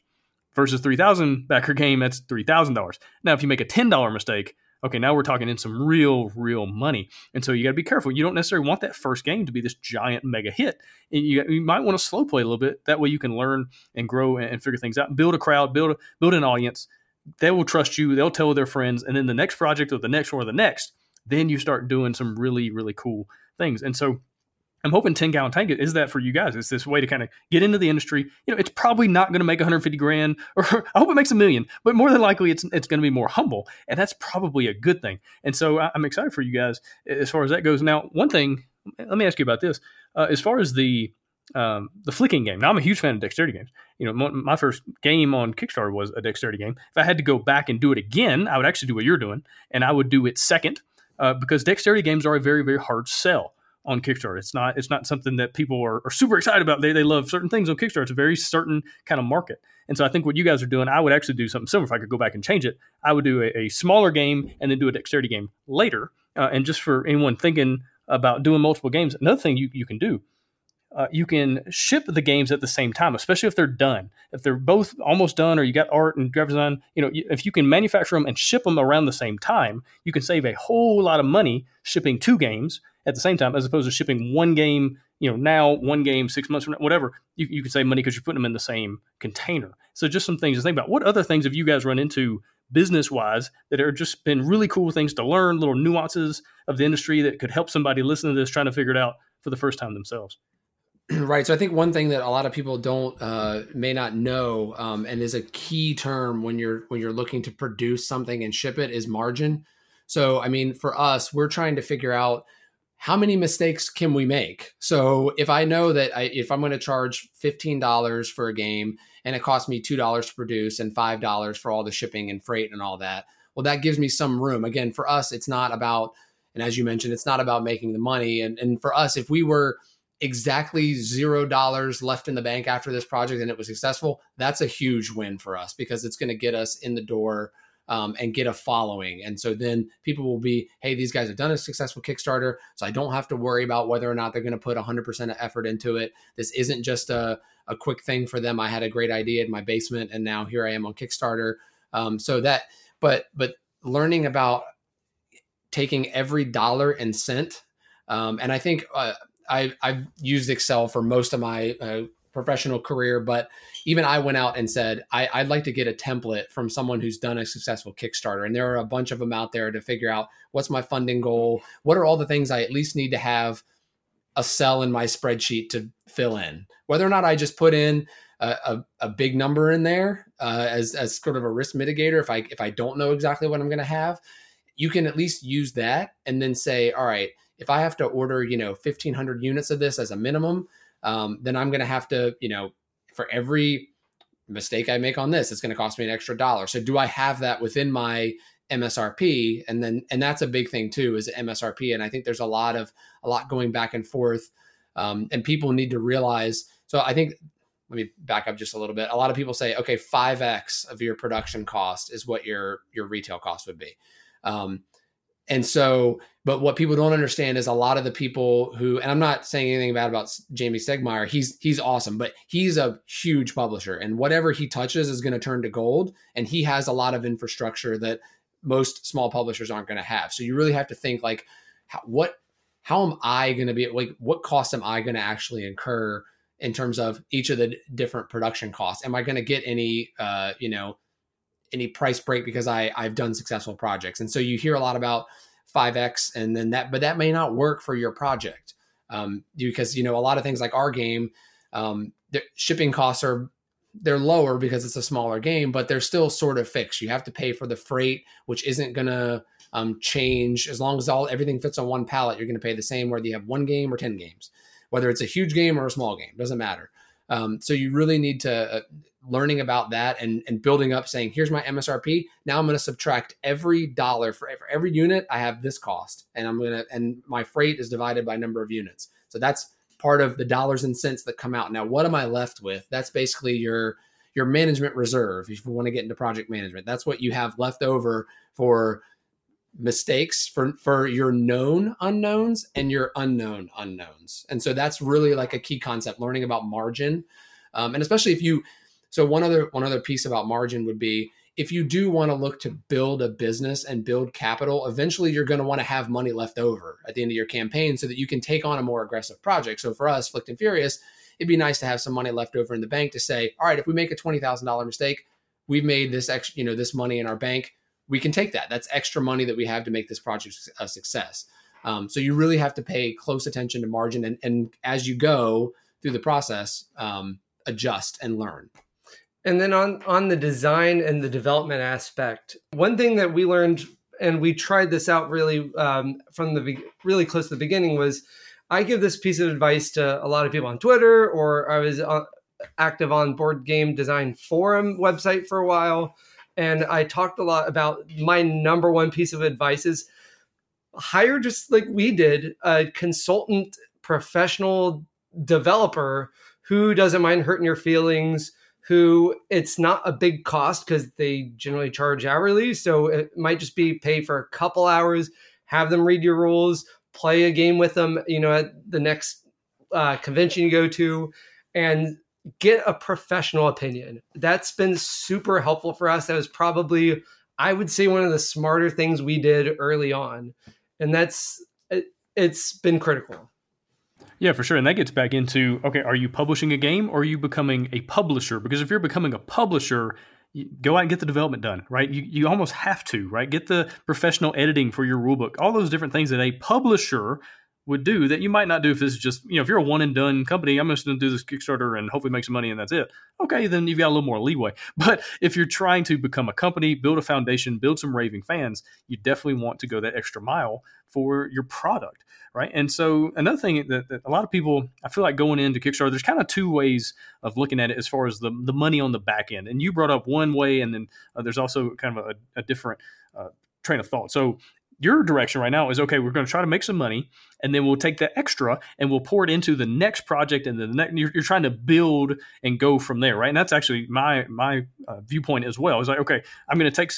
versus 3,000 backer game, that's $3,000. Now, if you make a $10 mistake, okay, now we're talking in some real, real money. And so you got to be careful. You don't necessarily want that first game to be this giant mega hit. You, you, might want to slow play a little bit. That way you can learn and grow and, and figure things out, build a crowd, build a, build an audience. They will trust you. They'll tell their friends, and then the next project or the next one or the next, then you start doing some really, really cool things. And so I'm hoping 10 gallon tank is that for you guys. It's this way to kind of get into the industry. You know, it's probably not going to make 150 grand, or I hope it makes a million, but more than likely, it's it's going to be more humble, and that's probably a good thing. And so I'm excited for you guys as far as that goes. Now, one thing, let me ask you about this. Uh, as far as the um, the flicking game. Now I'm a huge fan of dexterity games. You know, my first game on Kickstarter was a dexterity game. If I had to go back and do it again, I would actually do what you're doing, and I would do it second uh, because dexterity games are a very very hard sell on Kickstarter. It's not it's not something that people are, are, super excited about. They, they love certain things on Kickstarter. It's a very certain kind of market. And so I think what you guys are doing, I would actually do something similar if I could go back and change it. I would do a, a smaller game and then do a dexterity game later. Uh, and just for anyone thinking about doing multiple games, another thing you, you can do uh, you can ship the games at the same time, especially if they're done. If they're both almost done, or you got art and graphics on, you know, if you can manufacture them and ship them around the same time, you can save a whole lot of money shipping two games at the same time, as opposed to shipping one game, you know, now one game six months from now, whatever. You, you can save money because you're putting them in the same container. So just some things to think about. What other things have you guys run into business wise that are just been really cool things to learn, little nuances of the industry that could help somebody listen to this trying to figure it out for the first time themselves? right. So I think one thing that a lot of people don't uh, may not know, um, and is a key term when you're when you're looking to produce something and ship it, is margin. So I mean, for us, we're trying to figure out how many mistakes can we make. So if I know that I, if I'm going to charge fifteen dollars for a game and it costs me two dollars to produce and five dollars for all the shipping and freight and all that, well, that gives me some room. Again, for us, it's not about, and as you mentioned, it's not about making the money. And and for us, if we were exactly zero dollars left in the bank after this project and it was successful, that's a huge win for us because it's going to get us in the door um, and get a following. And so then people will be, hey, these guys have done a successful Kickstarter, so I don't have to worry about whether or not they're going to put 100% of effort into it. This isn't just a, a quick thing for them. I had a great idea in my basement, and now here I am on Kickstarter. Um, so that, but but learning about taking every dollar and cent, um, and I think. Uh, I, I've used Excel for most of my uh, professional career, but even I went out and said, I, would like to get a template from someone who's done a successful Kickstarter. And there are a bunch of them out there to figure out what's my funding goal? What are all the things I at least need to have a cell in my spreadsheet to fill in? Whether or not I just put in a, a, a big number in there uh, as, as sort of a risk mitigator if I if I don't know exactly what I'm going to have, you can at least use that and then say, all right, if I have to order, you know, 1500 units of this as a minimum, um, then I'm going to have to, you know, for every mistake I make on this, it's going to cost me an extra dollar. So do I have that within my MSRP? And then, and that's a big thing too, is MSRP. And I think there's a lot of, a lot going back and forth. Um, and people need to realize, so I think, let me back up just a little bit. A lot of people say, okay, 5X of your production cost is what your, your retail cost would be. Um, and so, but what people don't understand is a lot of the people who, and I'm not saying anything bad about Jamey Stegmaier. He's he's awesome, but he's a huge publisher, and whatever he touches is going to turn to gold. And he has a lot of infrastructure that most small publishers aren't going to have. So you really have to think like, how, what, how am I going to be like? What cost am I going to actually incur in terms of each of the different production costs? Am I going to get any, uh, you know, any price break because I I've done successful projects. And so you hear a lot about 5x and then that but that may not work for your project. Um, because you know a lot of things like our game um, the shipping costs are they're lower because it's a smaller game, but they're still sort of fixed. You have to pay for the freight, which isn't to um, change as long as all everything fits on one pallet. You're to pay the same whether you have one game or ten games, whether it's a huge game or a small game, doesn't matter. Um, so you really need to uh, learning about that and, and building up saying, here's my MSRP. Now I'm going to subtract every dollar for, for every unit. I have this cost and I'm going to, and my freight is divided by number of units. So that's part of the dollars and cents that come out. Now, what am I left with? That's basically your, your management reserve. If you want to get into project management, that's what you have left over for mistakes for for your known unknowns and your unknown unknowns and so that's really like a key concept learning about margin um, and especially if you so one other one other piece about margin would be if you do want to look to build a business and build capital, eventually you're going to want to have money left over at the end of your campaign so that you can take on a more aggressive project. So for us, Flicked and Furious, it'd be nice to have some money left over in the bank to say, all right, if we make a twenty thousand dollar mistake, we've made this you know, this money in our bank. We can take that. That's extra money that we have to make this project a success. Um, so you really have to pay close attention to margin, and, and as you go through the process, um, adjust and learn. And then on on the design and the development aspect, one thing that we learned and we tried this out really um, from the really close to the beginning was I give this piece of advice to a lot of people on Twitter, or I was uh, active on Board Game Design Forum website for a while, and I talked a lot about my number one piece of advice is hire just like we did a consultant professional developer who doesn't mind hurting your feelings who it's not a big cost because they generally charge hourly. So it might just be pay for a couple hours, have them read your rules, play a game with them, you know, at the next uh, convention you go to, and get a professional opinion. That's been super helpful for us. That was probably, I would say, one of the smarter things we did early on. And that's, it, it's been critical. Yeah, for sure. And that gets back into okay, are you publishing a game or are you becoming a publisher? Because if you're becoming a publisher, go out and get the development done, right? You, you almost have to, right? Get the professional editing for your rulebook, all those different things that a publisher would do that you might not do if this is just, you know, if you're a one and done company, I'm just going to do this Kickstarter and hopefully make some money and that's it. Okay, then you've got a little more leeway. But if you're trying to become a company, build a foundation, build some raving fans, you definitely want to go that extra mile for your product right? And so another thing that, that, a lot of people, I feel like going into Kickstarter, there's kind of two ways of looking at it as far as the the money on the back end. And you brought up one way, and then uh, there's also kind of a, a different uh, train of thought. So your direction right now is okay. We're going to try to make some money, and then we'll take that extra and we'll pour it into the next project, and the next. You're, you're trying to build and go from there, right? And that's actually my my uh, viewpoint as well. It's like okay, I'm going to take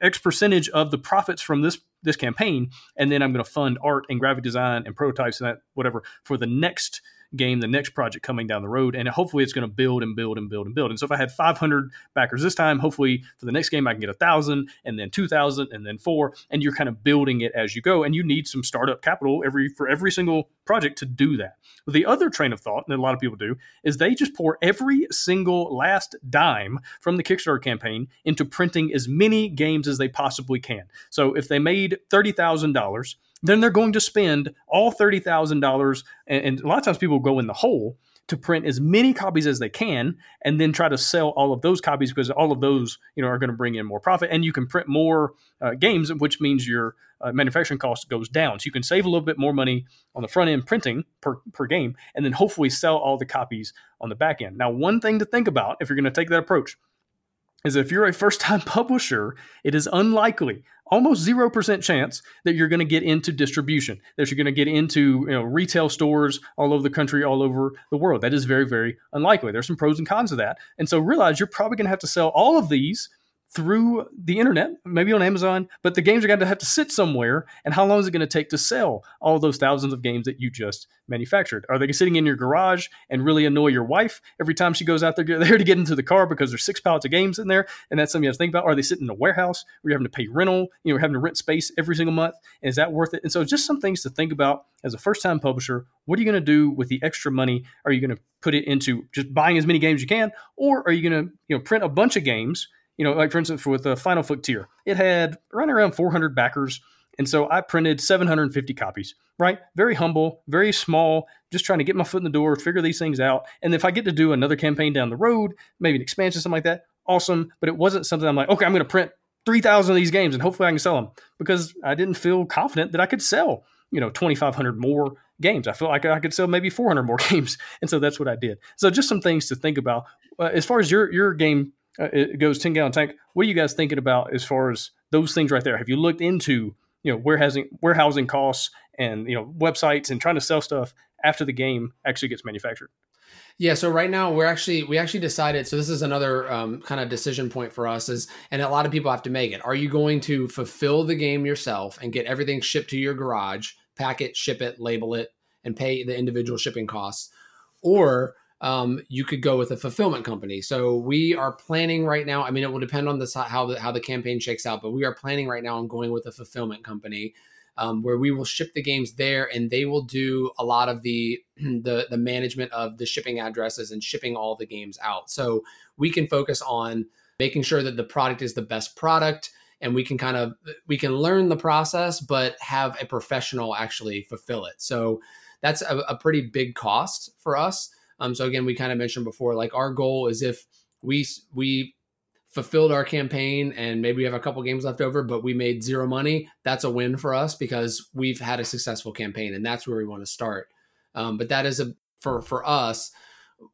X percentage of the profits from this this campaign, and then I'm going to fund art and graphic design and prototypes and that whatever for the next game, the next project coming down the road, and hopefully it's going to build and build and build and build. And so if I had 500 backers this time, hopefully for the next game I can get a thousand, and then 2,000, and then four, and you're kind of building it as you go. And you need some startup capital every for every single project to do that. But the other train of thought that a lot of people do is they just pour every single last dime from the Kickstarter campaign into printing as many games as they possibly can. So if they made thirty thousand dollars then they're going to spend all $30,000. And, and, a lot of times people go in the hole to print as many copies as they can and then try to sell all of those copies because all of those you know are going to bring in more profit and you can print more uh, games which means your uh, manufacturing cost goes down so you can save a little bit more money on the front end printing per, per game and then hopefully sell all the copies on the back end now one thing to think about if you're going to take that approach is if you're a first time publisher, it is unlikely, almost 0% chance that you're going to get into distribution, that you're going to get into you know, retail stores all over the country, all over the world. That is very, very unlikely. There's some pros and cons of that. And so realize you're probably going to have to sell all of these through the internet, maybe on Amazon, but the games are going to have to sit somewhere. And how long is it going to take to sell all those thousands of games that you just manufactured? Are they sitting in your garage and really annoy your wife every time she goes out there, there to get into the car because there's six pallets of games in there? And that's something you have to think about. Are they sitting in a warehouse where you're having to pay rental, you know, having to rent space every single month? And is that worth it? And so just some things to think about as a first time publisher. What are you going to do with the extra money? Are you going to put it into just buying as many games as you can? Or are you going to, you know, print a bunch of games? You know, like for instance, with the Final Flick tier, it had running around 400 backers. And so I printed 750 copies, right? Very humble, very small, just trying to get my foot in the door, figure these things out. And if I get to do another campaign down the road, maybe an expansion, something like that, awesome. But it wasn't something I'm like, okay, I'm going to print 3,000 of these games and hopefully I can sell them because I didn't feel confident that I could sell, you know, 2,500 more games. I felt like I could sell maybe 400 more games, and so that's what I did. So just some things to think about uh, as far as your your game it goes 10 gallon tank. What are you guys thinking about as far as those things right there? Have you looked into you know warehousing warehousing costs and you know websites and trying to sell stuff after the game actually gets manufactured? Yeah, so right now we're actually we actually decided. So this is another um, kind of decision point for us is, and a lot of people have to make it. Are you going to fulfill the game yourself and get everything shipped to your garage, pack it, ship it, label it, and pay the individual shipping costs, or um, you could go with a fulfillment company. So we are planning right now. I mean, it will depend on the how the how the campaign shakes out, but we are planning right now on going with a fulfillment company um, where we will ship the games there and they will do a lot of the, the the management of the shipping addresses and shipping all the games out. So we can focus on making sure that the product is the best product and we can kind of we can learn the process but have a professional actually fulfill it. So that's a, a pretty big cost for us. Um, so again, we kind of mentioned before, like our goal is if we we fulfilled our campaign and maybe we have a couple games left over, but we made zero money, that's a win for us because we've had a successful campaign and that's where we want to start. Um, but that is a for for us,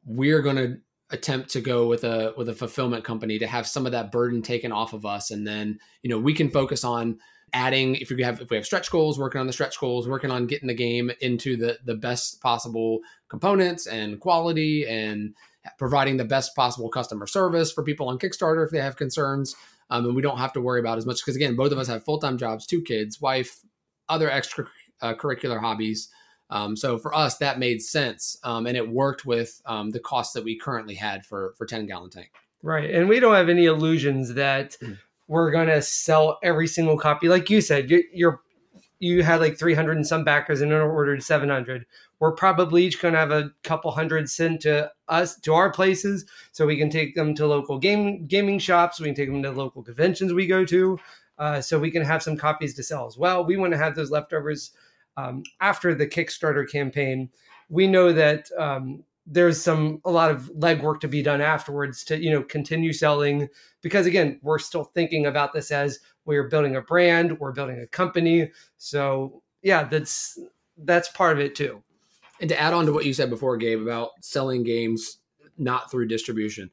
we're going to attempt to go with a with a fulfillment company to have some of that burden taken off of us, and then you know we can focus on adding if we have if we have stretch goals working on the stretch goals working on getting the game into the the best possible components and quality and providing the best possible customer service for people on Kickstarter if they have concerns. Um, and we don't have to worry about as much because again, both of us have full time jobs, two kids, wife, other extracurricular uh, hobbies. Um, so for us, that made sense, um, and it worked with um, the costs that we currently had for for ten gallon tank. Right, and we don't have any illusions that mm. We're to sell every single copy. Like you said, you, you're you had like 300 and some backers and ordered 700 we're probably each going to have a couple hundred sent to us to our places so we can take them to local game gaming shops we can take them to local conventions we go to uh, so we can have some copies to sell as well. We want to have those leftovers um, after the kickstarter campaign. We know that um, there's some a lot of legwork to be done afterwards to you know continue selling because again we're still thinking about this as we're building a brand we're building a company so yeah that's that's part of it too and to add on to what you said before, Gabe, about selling games not through distribution,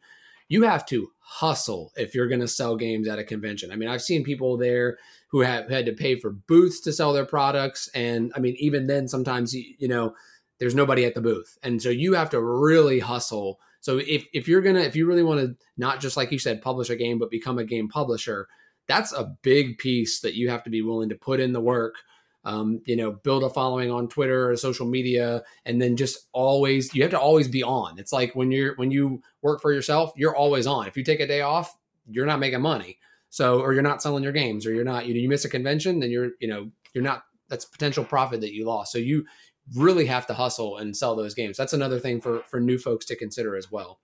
you have to hustle if you're going to sell games at a convention. I mean, I've seen people there who have had to pay for booths to sell their products. And I mean, even then, sometimes, you know, there's nobody at the booth. And so you have to really hustle. So if, if you're going to, if you really want to not just like you said, publish a game, but become a game publisher, that's a big piece that you have to be willing to put in the work um, you know, build a following on Twitter or social media, and then just always you have to always be on. It's like when you're when you work for yourself, you're always on. If you take a day off, you're not making money. So, or you're not selling your games, or you're not, you know, you miss a convention, then you're, you know, you're not. That's potential profit that you lost. So you really have to hustle and sell those games. That's another thing for for new folks to consider as well.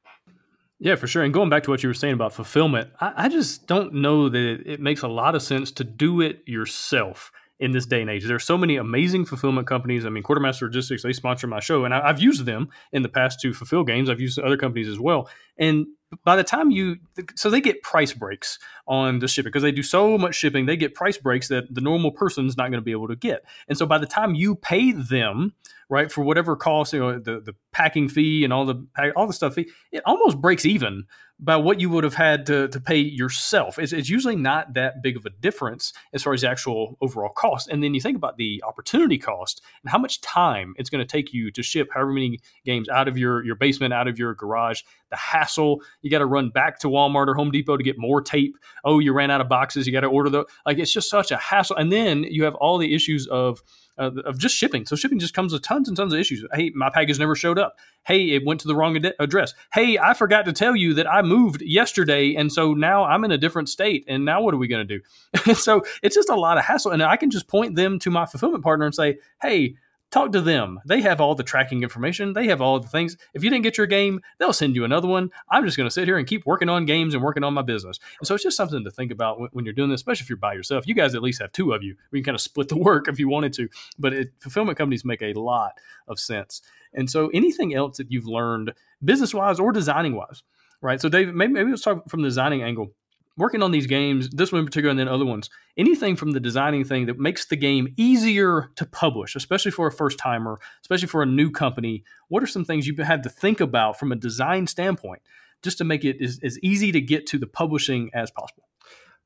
Yeah, for sure. And going back to what you were saying about fulfillment, I, I just don't know that it, makes a lot of sense to do it yourself in this day and age. There's so many amazing fulfillment companies. I mean, Quartermaster Logistics, they sponsor my show, and I, have used them in the past to fulfill games. I've used other companies as well. And by the time you, so they get price breaks on the shipping because they do so much shipping, they get price breaks that the normal person's not going to be able to get. And so by the time you pay them, right, for whatever cost, you know, the, the packing fee and all the all the stuff, it almost breaks even by what you would have had to, to pay yourself. It's, it's usually not that big of a difference as far as actual overall cost. And then you think about the opportunity cost and how much time it's going to take you to ship however many games out of your, your basement, out of your garage, the hassle. You got to run back to Walmart or Home Depot to get more tape. Oh, you ran out of boxes. You got to order the, like, it's just such a hassle. And then you have all the issues of, uh, of just shipping. So shipping just comes with tons and tons of issues. Hey, my package never showed up. Hey, it went to the wrong ad- address. Hey, I forgot to tell you that I moved yesterday, and so now I'm in a different state. And now what are we going to do? so it's just a lot of hassle. And I can just point them to my fulfillment partner and say, hey, talk to them. They have all the tracking information. They have all the things. If you didn't get your game, they'll send you another one. I'm just going to sit here and keep working on games and working on my business. And so it's just something to think about when, you're doing this, especially if you're by yourself. You guys at least have two of you. We can kind of split the work if you wanted to. But it, fulfillment companies make a lot of sense. And so anything else that you've learned business wise or designing wise, right? So Dave, maybe, maybe let's talk from the designing angle working on these games, this one in particular, and then other ones, anything from the designing thing that makes the game easier to publish, especially for a first timer, especially for a new company, what are some things you've had to think about from a design standpoint just to make it as, as easy to get to the publishing as possible?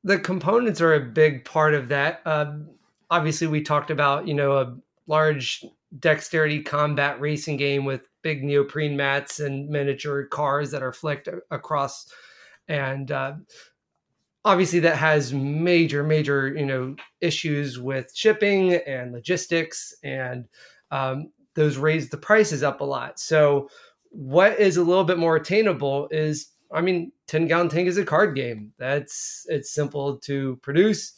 The components are a big part of that. Uh, obviously, we talked about, you know, a large dexterity combat racing game with big neoprene mats and miniature cars that are flicked across and uh, obviously that has major major you know issues with shipping and logistics and um, those raise the prices up a lot so what is a little bit more attainable is i mean 10 gallon tank is a card game that's it's simple to produce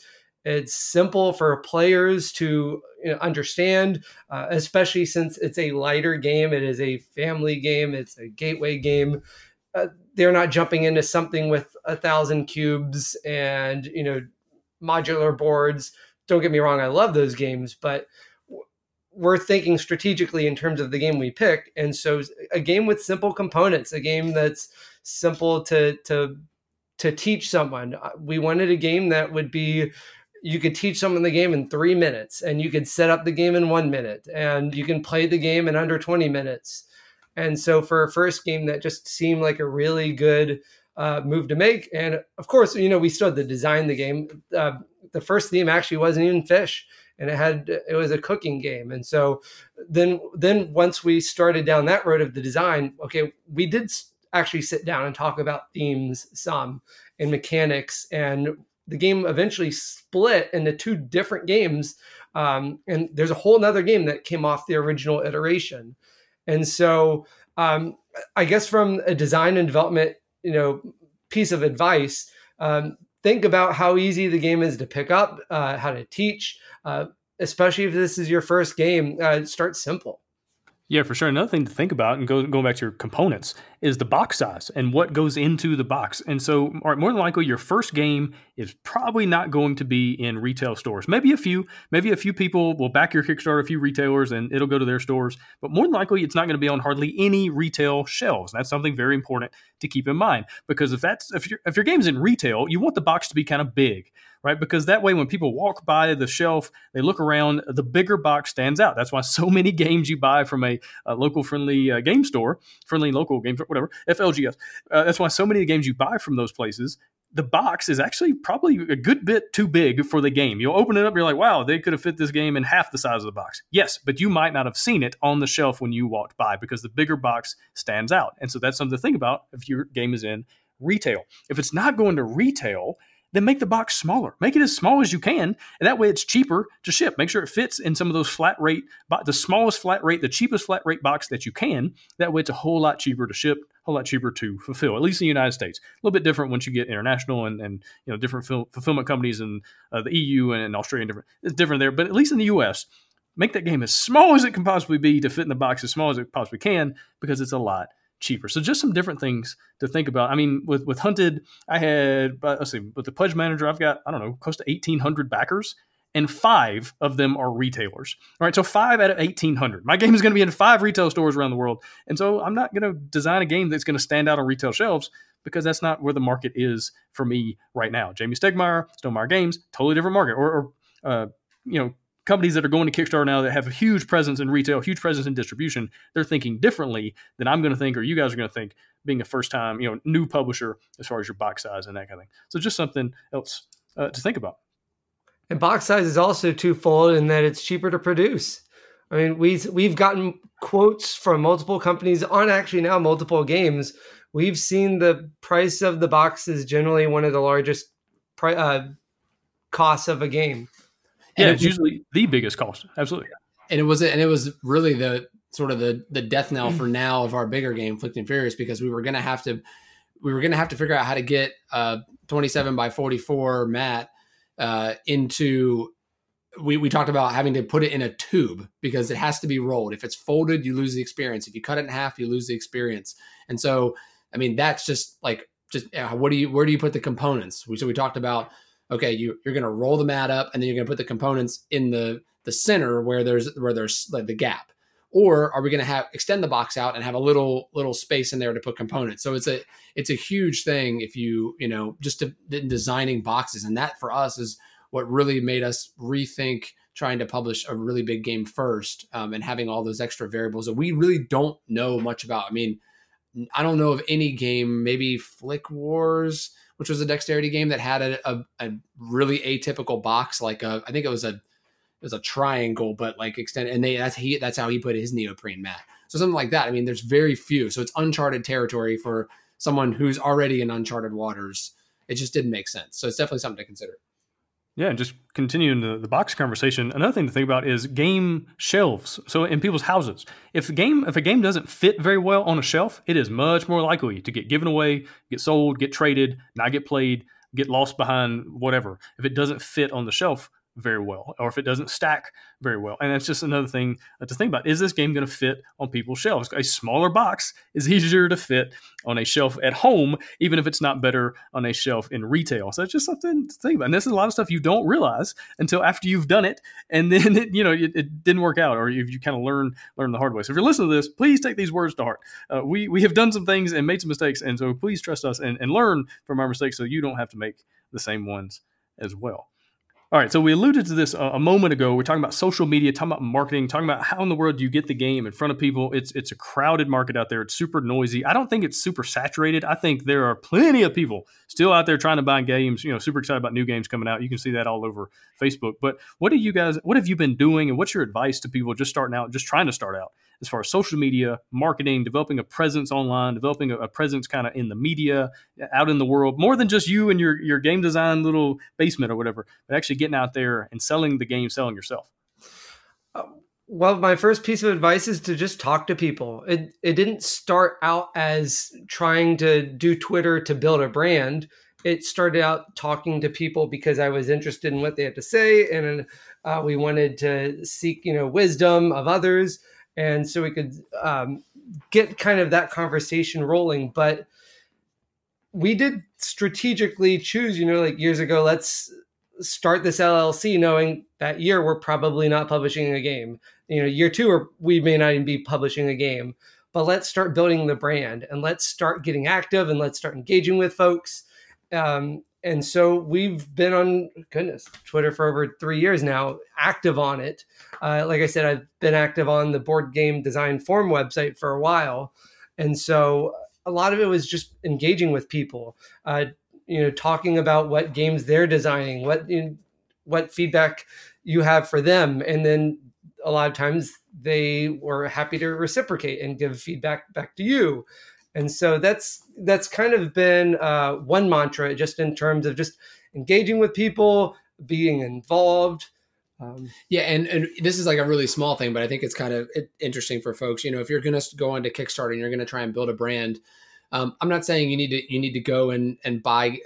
it's simple for players to you know, understand, uh, especially since it's a lighter game. It is a family game. It's a gateway game. Uh, they're not jumping into something with a thousand cubes and you know modular boards. Don't get me wrong, I love those games, but we're thinking strategically in terms of the game we pick. And so a game with simple components, a game that's simple to to to teach someone. Uh, we wanted a game that would be you could teach someone the game in three minutes and you could set up the game in one minute and you can play the game in under 20 minutes and so for a first game, that just seemed like a really good uh, move to make. And of course, you know, we still had to design the game. Uh, the first theme actually wasn't even fish, and it had it was a cooking game. And so then then once we started down that road of the design, okay, we did actually sit down and talk about themes some and mechanics and the game eventually split into two different games um, and there's a whole nother game that came off the original iteration and so, um, I guess from a design and development, you know, piece of advice, um, think about how easy the game is to pick up, uh, how to teach, uh, especially if this is your first game. Uh, start simple. Yeah, for sure. Another thing to think about, and go, going back to your components, is the box size and what goes into the box. And so, more than likely, your first game is probably not going to be in retail stores. Maybe a few, maybe a few people will back your Kickstarter, a few retailers, and it'll go to their stores. But more than likely, it's not going to be on hardly any retail shelves. That's something very important to keep in mind because if that's if your if your game's in retail, you want the box to be kind of big right? Because that way, when people walk by the shelf, they look around, the bigger box stands out. That's why so many games you buy from a, a local friendly uh, game store, friendly local game, whatever, FLGS. Uh, that's why so many games you buy from those places the box is actually probably a good bit too big for the game. You'll open it up, you're like, wow, they could have fit this game in half the size of the box. Yes, but you might not have seen it on the shelf when you walked by because the bigger box stands out. And so that's something to think about if your game is in retail. If it's not going to retail, then make the box smaller. Make it as small as you can, and that way it's cheaper to ship. Make sure it fits in some of those flat rate, the smallest flat rate, the cheapest flat rate box that you can. That way it's a whole lot cheaper to ship, a whole lot cheaper to fulfill. At least in the United States, a little bit different once you get international and, and you know different fulfillment companies in uh, the EU and, and Australia. Different, it's different there, but at least in the U.S. Make that game as small as it can possibly be to fit in the box as small as it possibly can because it's a lot cheaper. So just some different things to think about. I mean, with with Hunted, I had uh, let's see, with the Pledge Manager, I've got I don't know close to eighteen hundred backers, and five of them are retailers. All right, so five out of eighteen hundred. My game is going to be in five retail stores around the world, and so I'm not going to design a game that's going to stand out on retail shelves because that's not where the market is for me right now. Jamey Stegmaier, Stonemaier Games, totally different market, or, or uh, you know companies that are going to Kickstarter now that have a huge presence in retail, huge presence in distribution, they're thinking differently than I'm going to think or you guys are going to think being a first time, you know, new publisher as far as your box size and that kind of thing. So just something else uh, to think about. And box size is also twofold in that it's cheaper to produce. I mean, we've we've gotten quotes from multiple companies on actually now multiple games. We've seen the price of the box is generally one of the largest pri- uh, costs of a game. Yeah, it's usually the biggest cost. Absolutely. And it was and it was really the sort of the the death knell for now of our bigger game, Flicked and Furious, because we were gonna have to we were gonna have to figure out how to get uh 27 by 44 mat uh into we, we talked about having to put it in a tube because it has to be rolled. If it's folded, you lose the experience. If you cut it in half, you lose the experience. And so, I mean, that's just like just what do you where do you put the components? We so we talked about okay, you you're going to roll the mat up and then you're going to put the components in the the center where there's where there's like the gap. or are we going to have extend the box out and have a little little space in there to put components? So it's a it's a huge thing if you you know just to, designing boxes. And that for us is what really made us rethink trying to publish a really big game first um, and having all those extra variables that we really don't know much about. I mean i don't know of any game maybe flick wars which was a dexterity game that had a, a, a really atypical box like a, I think it was a it was a triangle, but like extended, and they that's he that's how he put his neoprene mat. So something like that. I mean, there's very few, so it's uncharted territory for someone who's already in uncharted waters. It just didn't make sense. So it's definitely something to consider. Yeah, and just continuing the, the box conversation, another thing to think about is game shelves. So in people's houses, if the game if a game doesn't fit very well on a shelf, it is much more likely to get given away, get sold, get traded, not get played, get lost behind whatever. If it doesn't fit on the shelf, very well, or if it doesn't stack very well. And that's just another thing to think about. Is this game going to fit on people's shelves? A smaller box is easier to fit on a shelf at home, even if it's not better on a shelf in retail. So it's just something to think about. And this is a lot of stuff you don't realize until after you've done it, and then it, you know it, it didn't work out, or you, you kind of learn learn the hard way. So if you're listening to this, please take these words to heart. Uh, we we have done some things and made some mistakes, and so please trust us and, and learn from our mistakes, so you don't have to make the same ones as well. All right, so we alluded to this a, a, moment ago. We're talking about social media, talking about marketing, talking about how in the world do you get the game in front of people. It's it's a crowded market out there. It's super noisy. I don't think it's super saturated. I think there are plenty of people still out there trying to buy games. You know, super excited about new games coming out. You can see that all over Facebook. But what do you guys? What have you been doing, and what's your advice to people just starting out, just trying to start out? As far as social media, marketing, developing a presence online, developing a, a presence kind of in the media, out in the world, more than just you and your your game design little basement or whatever, but actually getting out there and selling the game, selling yourself. Uh, well, my first piece of advice is to just talk to people. It it didn't start out as trying to do Twitter to build a brand. It started out talking to people because I was interested in what they had to say, and uh, we wanted to seek, you know, wisdom of others and so we could um, get kind of that conversation rolling. But we did strategically choose, you know, like years ago, let's start this LLC, knowing that year we're probably not publishing a game. You know, year two, we may not even be publishing a game. But let's start building the brand and let's start getting active and let's start engaging with folks. Um, and so we've been on goodness twitter for over three years now active on it. Uh, like i said i've been active on the board game design forum website for a while. And so a lot of it was just engaging with people uh, you know talking about what games they're designing what you know, what feedback you have for them. And then a lot of times they were happy to reciprocate and give feedback back to you and so that's that's kind of been uh, one mantra, just in terms of just engaging with people, being involved. Um, yeah, and, and this is like a really small thing, but I think it's kind of interesting for folks. You know, if you're going to go onto Kickstarter and you're going to try and build a brand, um, I'm not saying you need to you need to go and and buy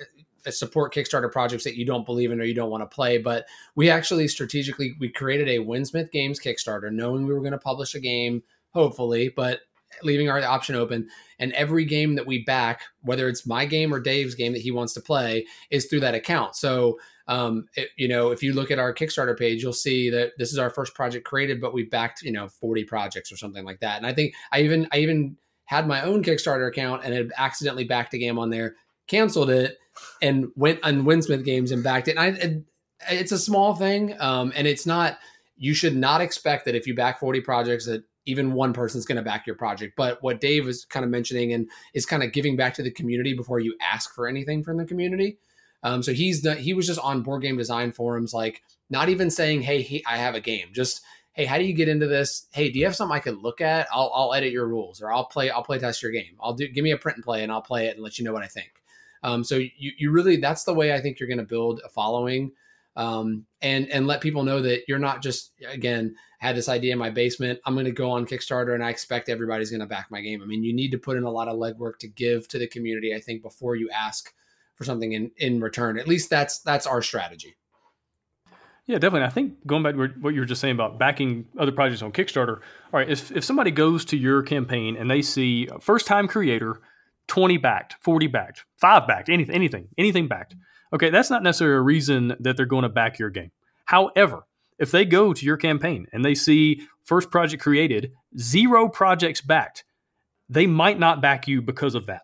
uh, support Kickstarter projects that you don't believe in or you don't want to play. But we actually strategically we created a Winsmith Games Kickstarter, knowing we were going to publish a game, hopefully, but leaving our option open. And every game that we back, whether it's my game or Dave's game that he wants to play, is through that account. So, um, it, you know, if you look at our Kickstarter page, you'll see that this is our first project created, but we backed, you know, 40 projects or something like that. And I think I even, I even had my own Kickstarter account and had accidentally backed a game on there, canceled it, and went on Winsmith Games and backed it. And I, it, it's a small thing, um, and it's not. You should not expect that if you back 40 projects that even one person's going to back your project. But what Dave is kind of mentioning and is kind of giving back to the community before you ask for anything from the community. Um, so he's the, he was just on board game design forums, like not even saying, "Hey, he, I have a game." Just, "Hey, how do you get into this? Hey, do you have something I can look at? I'll, I'll edit your rules, or I'll play I'll play test your game. I'll do give me a print and play, and I'll play it and let you know what I think." Um, so you you really that's the way I think you're going to build a following um, and and let people know that you're not just again had this idea in my basement. I'm going to go on Kickstarter and I expect everybody's going to back my game. I mean, you need to put in a lot of legwork to give to the community. I think before you ask for something in in return. At least that's that's our strategy. Yeah, definitely. I think going back to what you were just saying about backing other projects on Kickstarter. All right, if, if somebody goes to your campaign and they see first time creator, 20 backed, 40 backed, five backed, anything, anything, anything backed. Okay, that's not necessarily a reason that they're going to back your game. However, if they go to your campaign and they see first project created, zero projects backed, they might not back you because of that.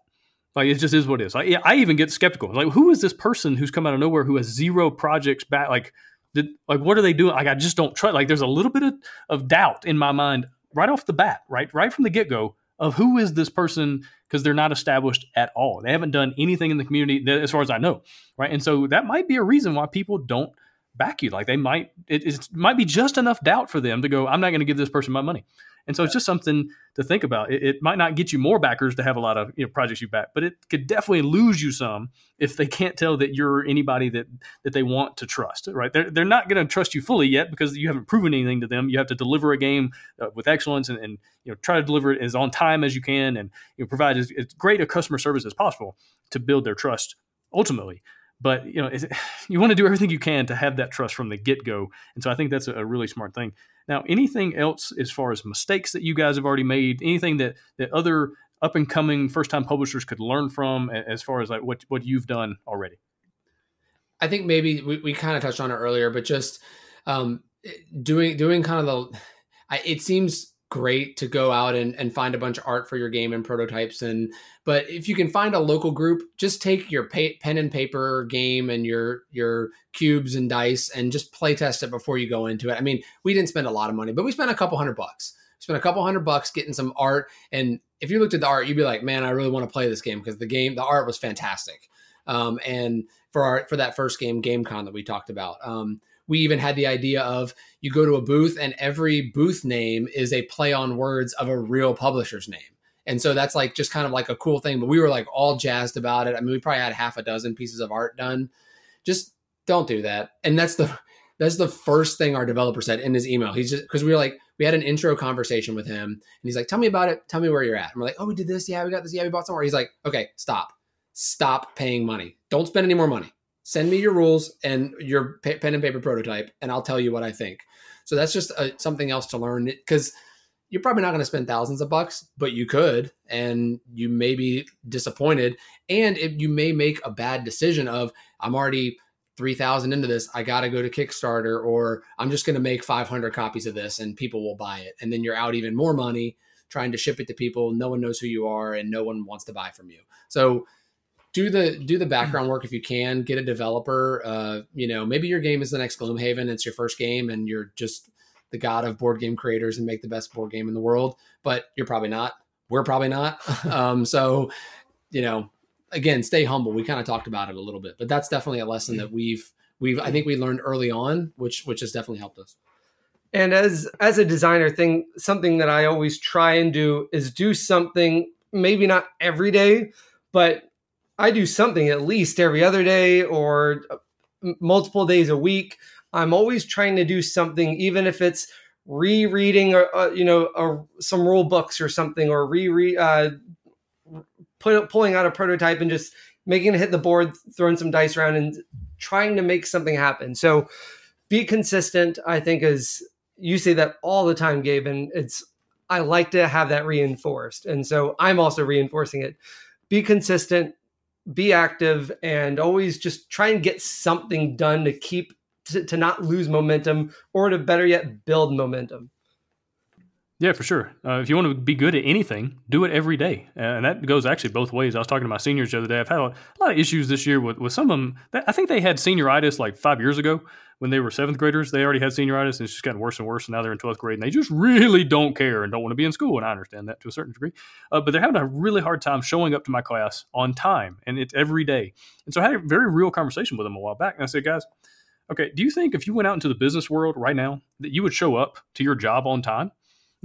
Like it just is what it is. I, I even get skeptical. Like, who is this person who's come out of nowhere who has zero projects back? Like, did, like what are they doing? Like, I just don't trust. Like, there's a little bit of, of doubt in my mind right off the bat, right, right from the get go of who is this person because they're not established at all. They haven't done anything in the community as far as I know, right? And so that might be a reason why people don't back you. Like they might, it, it might be just enough doubt for them to go, I'm not going to give this person my money. And so it's just something to think about. It, it, might not get you more backers to have a lot of you know, projects you back, but it could definitely lose you some if they can't tell that you're anybody that that they want to trust. Right? They're they're not going to trust you fully yet because you haven't proven anything to them. You have to deliver a game uh, with excellence and, and, you know try to deliver it as on time as you can and you know, provide as, as great a customer service as possible to build their trust ultimately but you know you want to do everything you can to have that trust from the get-go and so i think that's a, really smart thing. Now anything else as far as mistakes that you guys have already made? Anything that that other up and coming first time publishers could learn from as far as like what what you've done already? I think maybe we, we kind of touched on it earlier but just um, doing doing kind of the it seems great to go out and, and find a bunch of art for your game and prototypes. And but if you can find a local group just take your pay, pen and paper game and your your cubes and dice and just play test it before you go into it. I mean we didn't spend a lot of money but we spent a couple hundred bucks. Spent a couple hundred bucks getting some art. And if you looked at the art you'd be like man i really want to play this game because the game the art was fantastic. Um, and for our for that first game gamecon that we talked about um, we even had the idea of you go to a booth and every booth name is a play on words of a real publisher's name. And so that's like just kind of like a cool thing. But we were like all jazzed about it. I mean, we probably had half a dozen pieces of art done. Just don't do that. And that's the that's the first thing our developer said in his email. He's just because we were like, we had an intro conversation with him, and he's like, "Tell me about it. Tell me where you're at." And we're like, "Oh, we did this. Yeah, we got this. Yeah, we bought somewhere." He's like, "Okay, stop, stop paying money. Don't spend any more money send me your rules and your pen and paper prototype and i'll tell you what i think. So that's just a, uh, something else to learn because you're probably not going to spend thousands of bucks but you could and you may be disappointed and you may make a bad decision of i'm already 3000 into this i got to go to kickstarter or i'm just going to make 500 copies of this and people will buy it. And then you're out even more money trying to ship it to people no one knows who you are and no one wants to buy from you. So do the do the background work if you can. Get a developer. Uh, you know, maybe your game is the next Gloomhaven. It's your first game, and you're just the god of board game creators and make the best board game in the world. But you're probably not. We're probably not. um, so, you know, again, stay humble. We kind of talked about it a little bit, but that's definitely a lesson that we've we've I think we learned early on, which which has definitely helped us. And as as a designer thing, something that I always try and do is do something maybe not every day, but I do something at least every other day or uh, multiple days a week. I'm always trying to do something, even if it's rereading or uh, you know or some rule books or something, or reread, uh, put, pulling out a prototype and just making it hit the board, throwing some dice around, and trying to make something happen. So be consistent. I think is you say that all the time, Gabe, and it's I like to have that reinforced, and so I'm also reinforcing it. Be consistent be active and always just try and get something done to keep to, to not lose momentum or to better yet build momentum yeah, for sure. Uh, if you want to be good at anything, do it every day, and that goes actually both ways. I was talking to my seniors the other day. I've had a lot of issues this year with, with some of them. I think they had senioritis like five years ago when they were seventh graders. They already had senioritis, and it's just gotten worse and worse. And now they're in twelfth grade, and they just really don't care and don't want to be in school. And I understand that to a certain degree, uh, but they're having a really hard time showing up to my class on time, and it's every day. And so I had a very real conversation with them a while back, and I said, guys. Okay, do you think if you went out into the business world right now that you would show up to your job on time?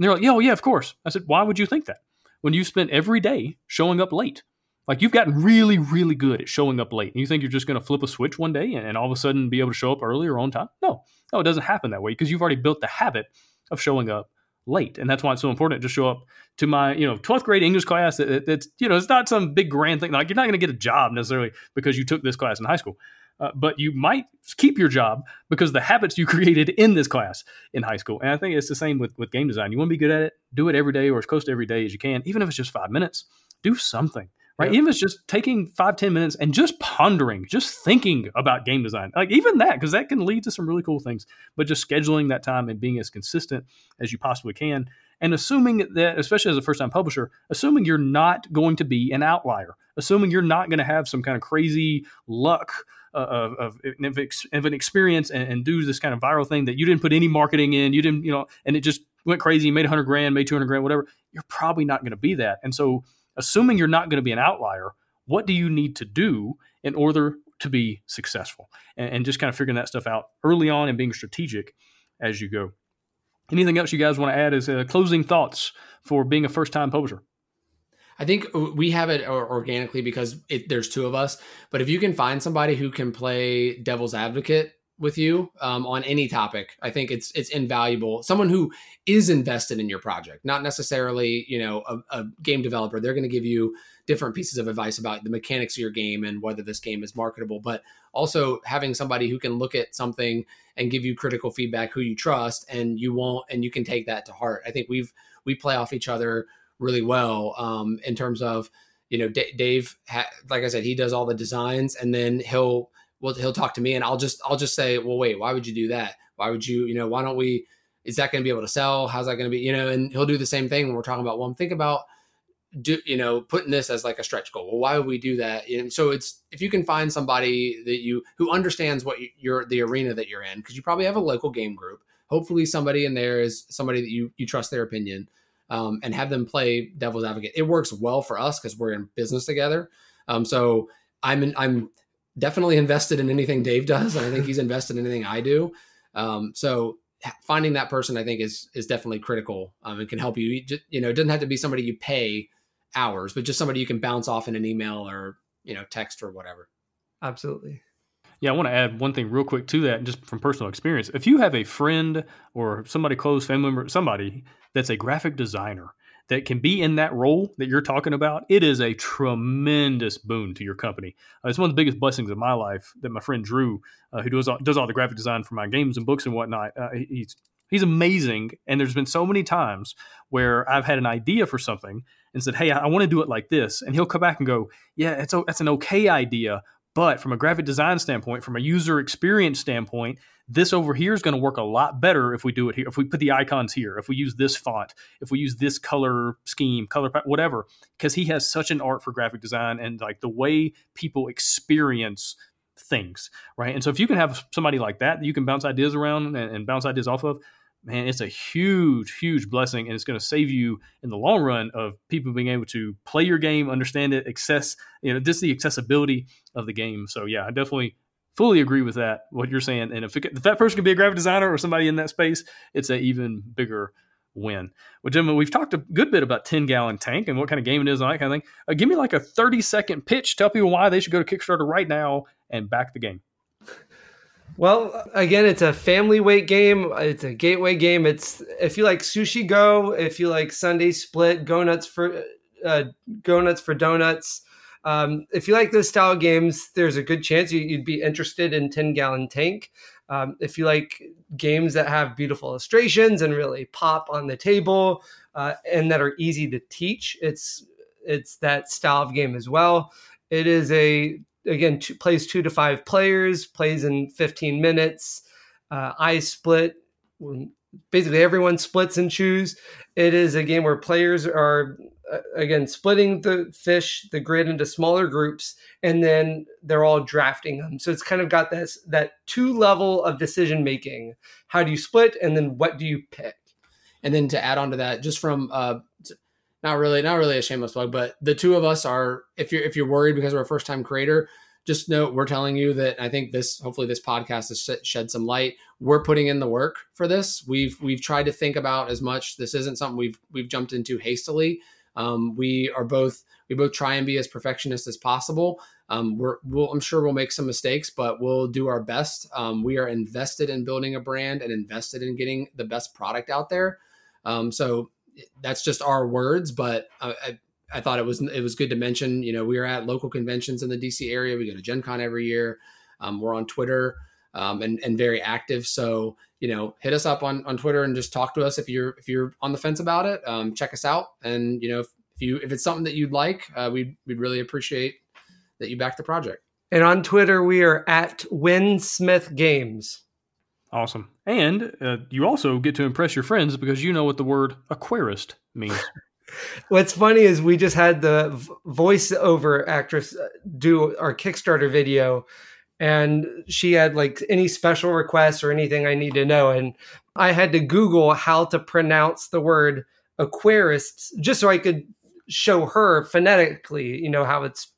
And they're like, yeah, oh, yeah, of course. I said, why would you think that? When you spent every day showing up late. Like you've gotten really, really good at showing up late. And you think you're just going to flip a switch one day and, and, all of a sudden be able to show up early or on time? No, no, it doesn't happen that way because you've already built the habit of showing up late. And that's why it's so important to show up to my, you know, 12th grade English class. It, it's, you know, it's not some big grand thing. Like you're not going to get a job necessarily because you took this class in high school. Uh, but you might keep your job because the habits you created in this class in high school. And I think it's the same with, with game design. You want to be good at it, do it every day or as close to every day as you can, even if it's just five minutes. Do something, right? Yep. Even if it's just taking five ten minutes and just pondering, just thinking about game design, like even that, because that can lead to some really cool things. But just scheduling that time and being as consistent as you possibly can, and assuming that, especially as a first time publisher, assuming you're not going to be an outlier, assuming you're not going to have some kind of crazy luck. Uh, of, of, of, an experience and, and, do this kind of viral thing that you didn't put any marketing in, you didn't, you know, and it just went crazy, made 100 grand, made 200 grand, whatever. You're probably not going to be that. And so assuming you're not going to be an outlier, what do you need to do in order to be successful? And, and, just kind of figuring that stuff out early on and being strategic as you go. Anything else you guys want to add as uh, closing thoughts for being a first time publisher? I think we have it organically because it, there's two of us. But if you can find somebody who can play devil's advocate with you um, on any topic. I think it's it's invaluable. Someone who is invested in your project, not necessarily you know a, a game developer. They're going to give you different pieces of advice about the mechanics of your game and whether this game is marketable. But also having somebody who can look at something and give you critical feedback, who you trust, and you won't, and you can take that to heart. I think we've we play off each other really well um, in terms of you know D- Dave. Ha- like I said, he does all the designs, and then he'll well, he'll talk to me and I'll just I'll just say, well, wait, why would you do that? Why would you, you know, why don't we? Is that going to be able to sell? How's that going to be? You know, and he'll do the same thing when we're talking about. Well, think about do you know putting this as like a stretch goal well why would we do that and so it's if you can find somebody that you who understands what you're the arena that you're in because you probably have a local game group hopefully somebody in there is somebody that you you trust their opinion um, and have them play devil's advocate it works well for us because we're in business together um, so i'm in, i'm definitely invested in anything Dave does, and I think he's invested in anything I do. Um, so finding that person, I think, is is definitely critical um, and can help you. You, you know, it doesn't have to be somebody you pay hours, but just somebody you can bounce off in an email or you know text or whatever. Absolutely. Yeah, I want to add one thing real quick to that, just from personal experience. If you have a friend or somebody close, family member, somebody that's a graphic designer that can be in that role that you're talking about, it is a tremendous boon to your company. Uh, it's one of the biggest blessings of my life that my friend Drew, uh, who does all, does all the graphic design for my games and books and whatnot, uh, he's he's amazing. And there's been so many times where I've had an idea for something and said, "Hey, I, I want to do it like this," and he'll come back and go, "Yeah, it's that's an okay idea." But from a graphic design standpoint, from a user experience standpoint, this over here is going to work a lot better if we do it here. If we put the icons here, if we use this font, if we use this color scheme, color whatever, because he has such an art for graphic design and like the way people experience things, right? And so if you can have somebody like that that you can bounce ideas around and, and bounce ideas off of, man, it's a huge, huge blessing, and it's going to save you in the long run of people being able to play your game, understand it, access, you know, just the accessibility of the game. So yeah, I definitely fully agree with that what you're saying. And if, it, if that person can be a graphic designer or somebody in that space, it's an even bigger win. Well, gentlemen, we've talked a good bit about 10 gallon tank and what kind of game it is and that kind of thing. Uh, give me like a 30 second pitch. Tell people why they should go to Kickstarter right now and back the game. Well, again, it's a family weight game. It's a gateway game. It's if you like sushi go, if you like Sundae Split, go nuts for uh, go nuts for donuts. Um, if you like those style games, there's a good chance you, would be interested in 10 Gallon Tank. Um, if you like games that have beautiful illustrations and really pop on the table uh, and that are easy to teach, it's it's that style of game as well. It is a again two, plays two to five players, plays in 15 minutes. Uh, I split basically everyone splits and chews. It is a game where players are uh, again splitting the fish the grid into smaller groups and then they're all drafting them so it's kind of got this that two level of decision making how do you split and then what do you pick and then to add on to that just from uh not really not really a shameless plug but the two of us are if you're if you're worried because we're a first time creator just note we're telling you that I think this hopefully this podcast has shed some light. We're putting in the work for this. We've we've tried to think about as much. This isn't something we've we've jumped into hastily. Um, we are both we both try and be as perfectionist as possible. Um, we're we'll, I'm sure we'll make some mistakes, but we'll do our best. Um, we are invested in building a brand and invested in getting the best product out there. Um, so that's just our words, but I, I, I, thought it was it was good to mention. You know, we are at local conventions in the DC area. We go to Gen Con every year. Um, we're on Twitter um, and and very active. So you know, hit us up on on Twitter and just talk to us if you're if you're on the fence about it. Um, check us out, and you know, if, if you if it's something that you'd like, uh, we'd we'd really appreciate that you back the project. And on Twitter, we are at Winsmith Games. Awesome. And uh, you also get to impress your friends because you know what the word aquarist means. What's funny is we just had the voiceover actress uh, do our Kickstarter video, and she had like any special requests or anything I need to know. And I had to Google how to pronounce the word aquarists just so I could show her phonetically, you know, how it's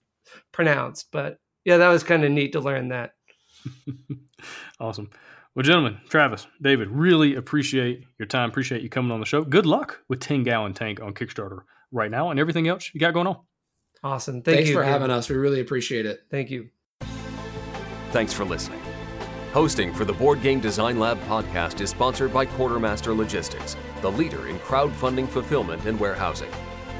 pronounced. But yeah, that was kind of neat to learn that. awesome. Well, gentlemen, Travis, David, really appreciate your time. Appreciate you coming on the show. Good luck with 10 Gallon Tank on Kickstarter right now and everything else you got going on. Awesome. Thank Thanks you. for having us. We really appreciate it. Thank you. Thanks for listening. Hosting for the Board Game Design Lab podcast is sponsored by Quartermaster Logistics, the leader in crowdfunding fulfillment and warehousing.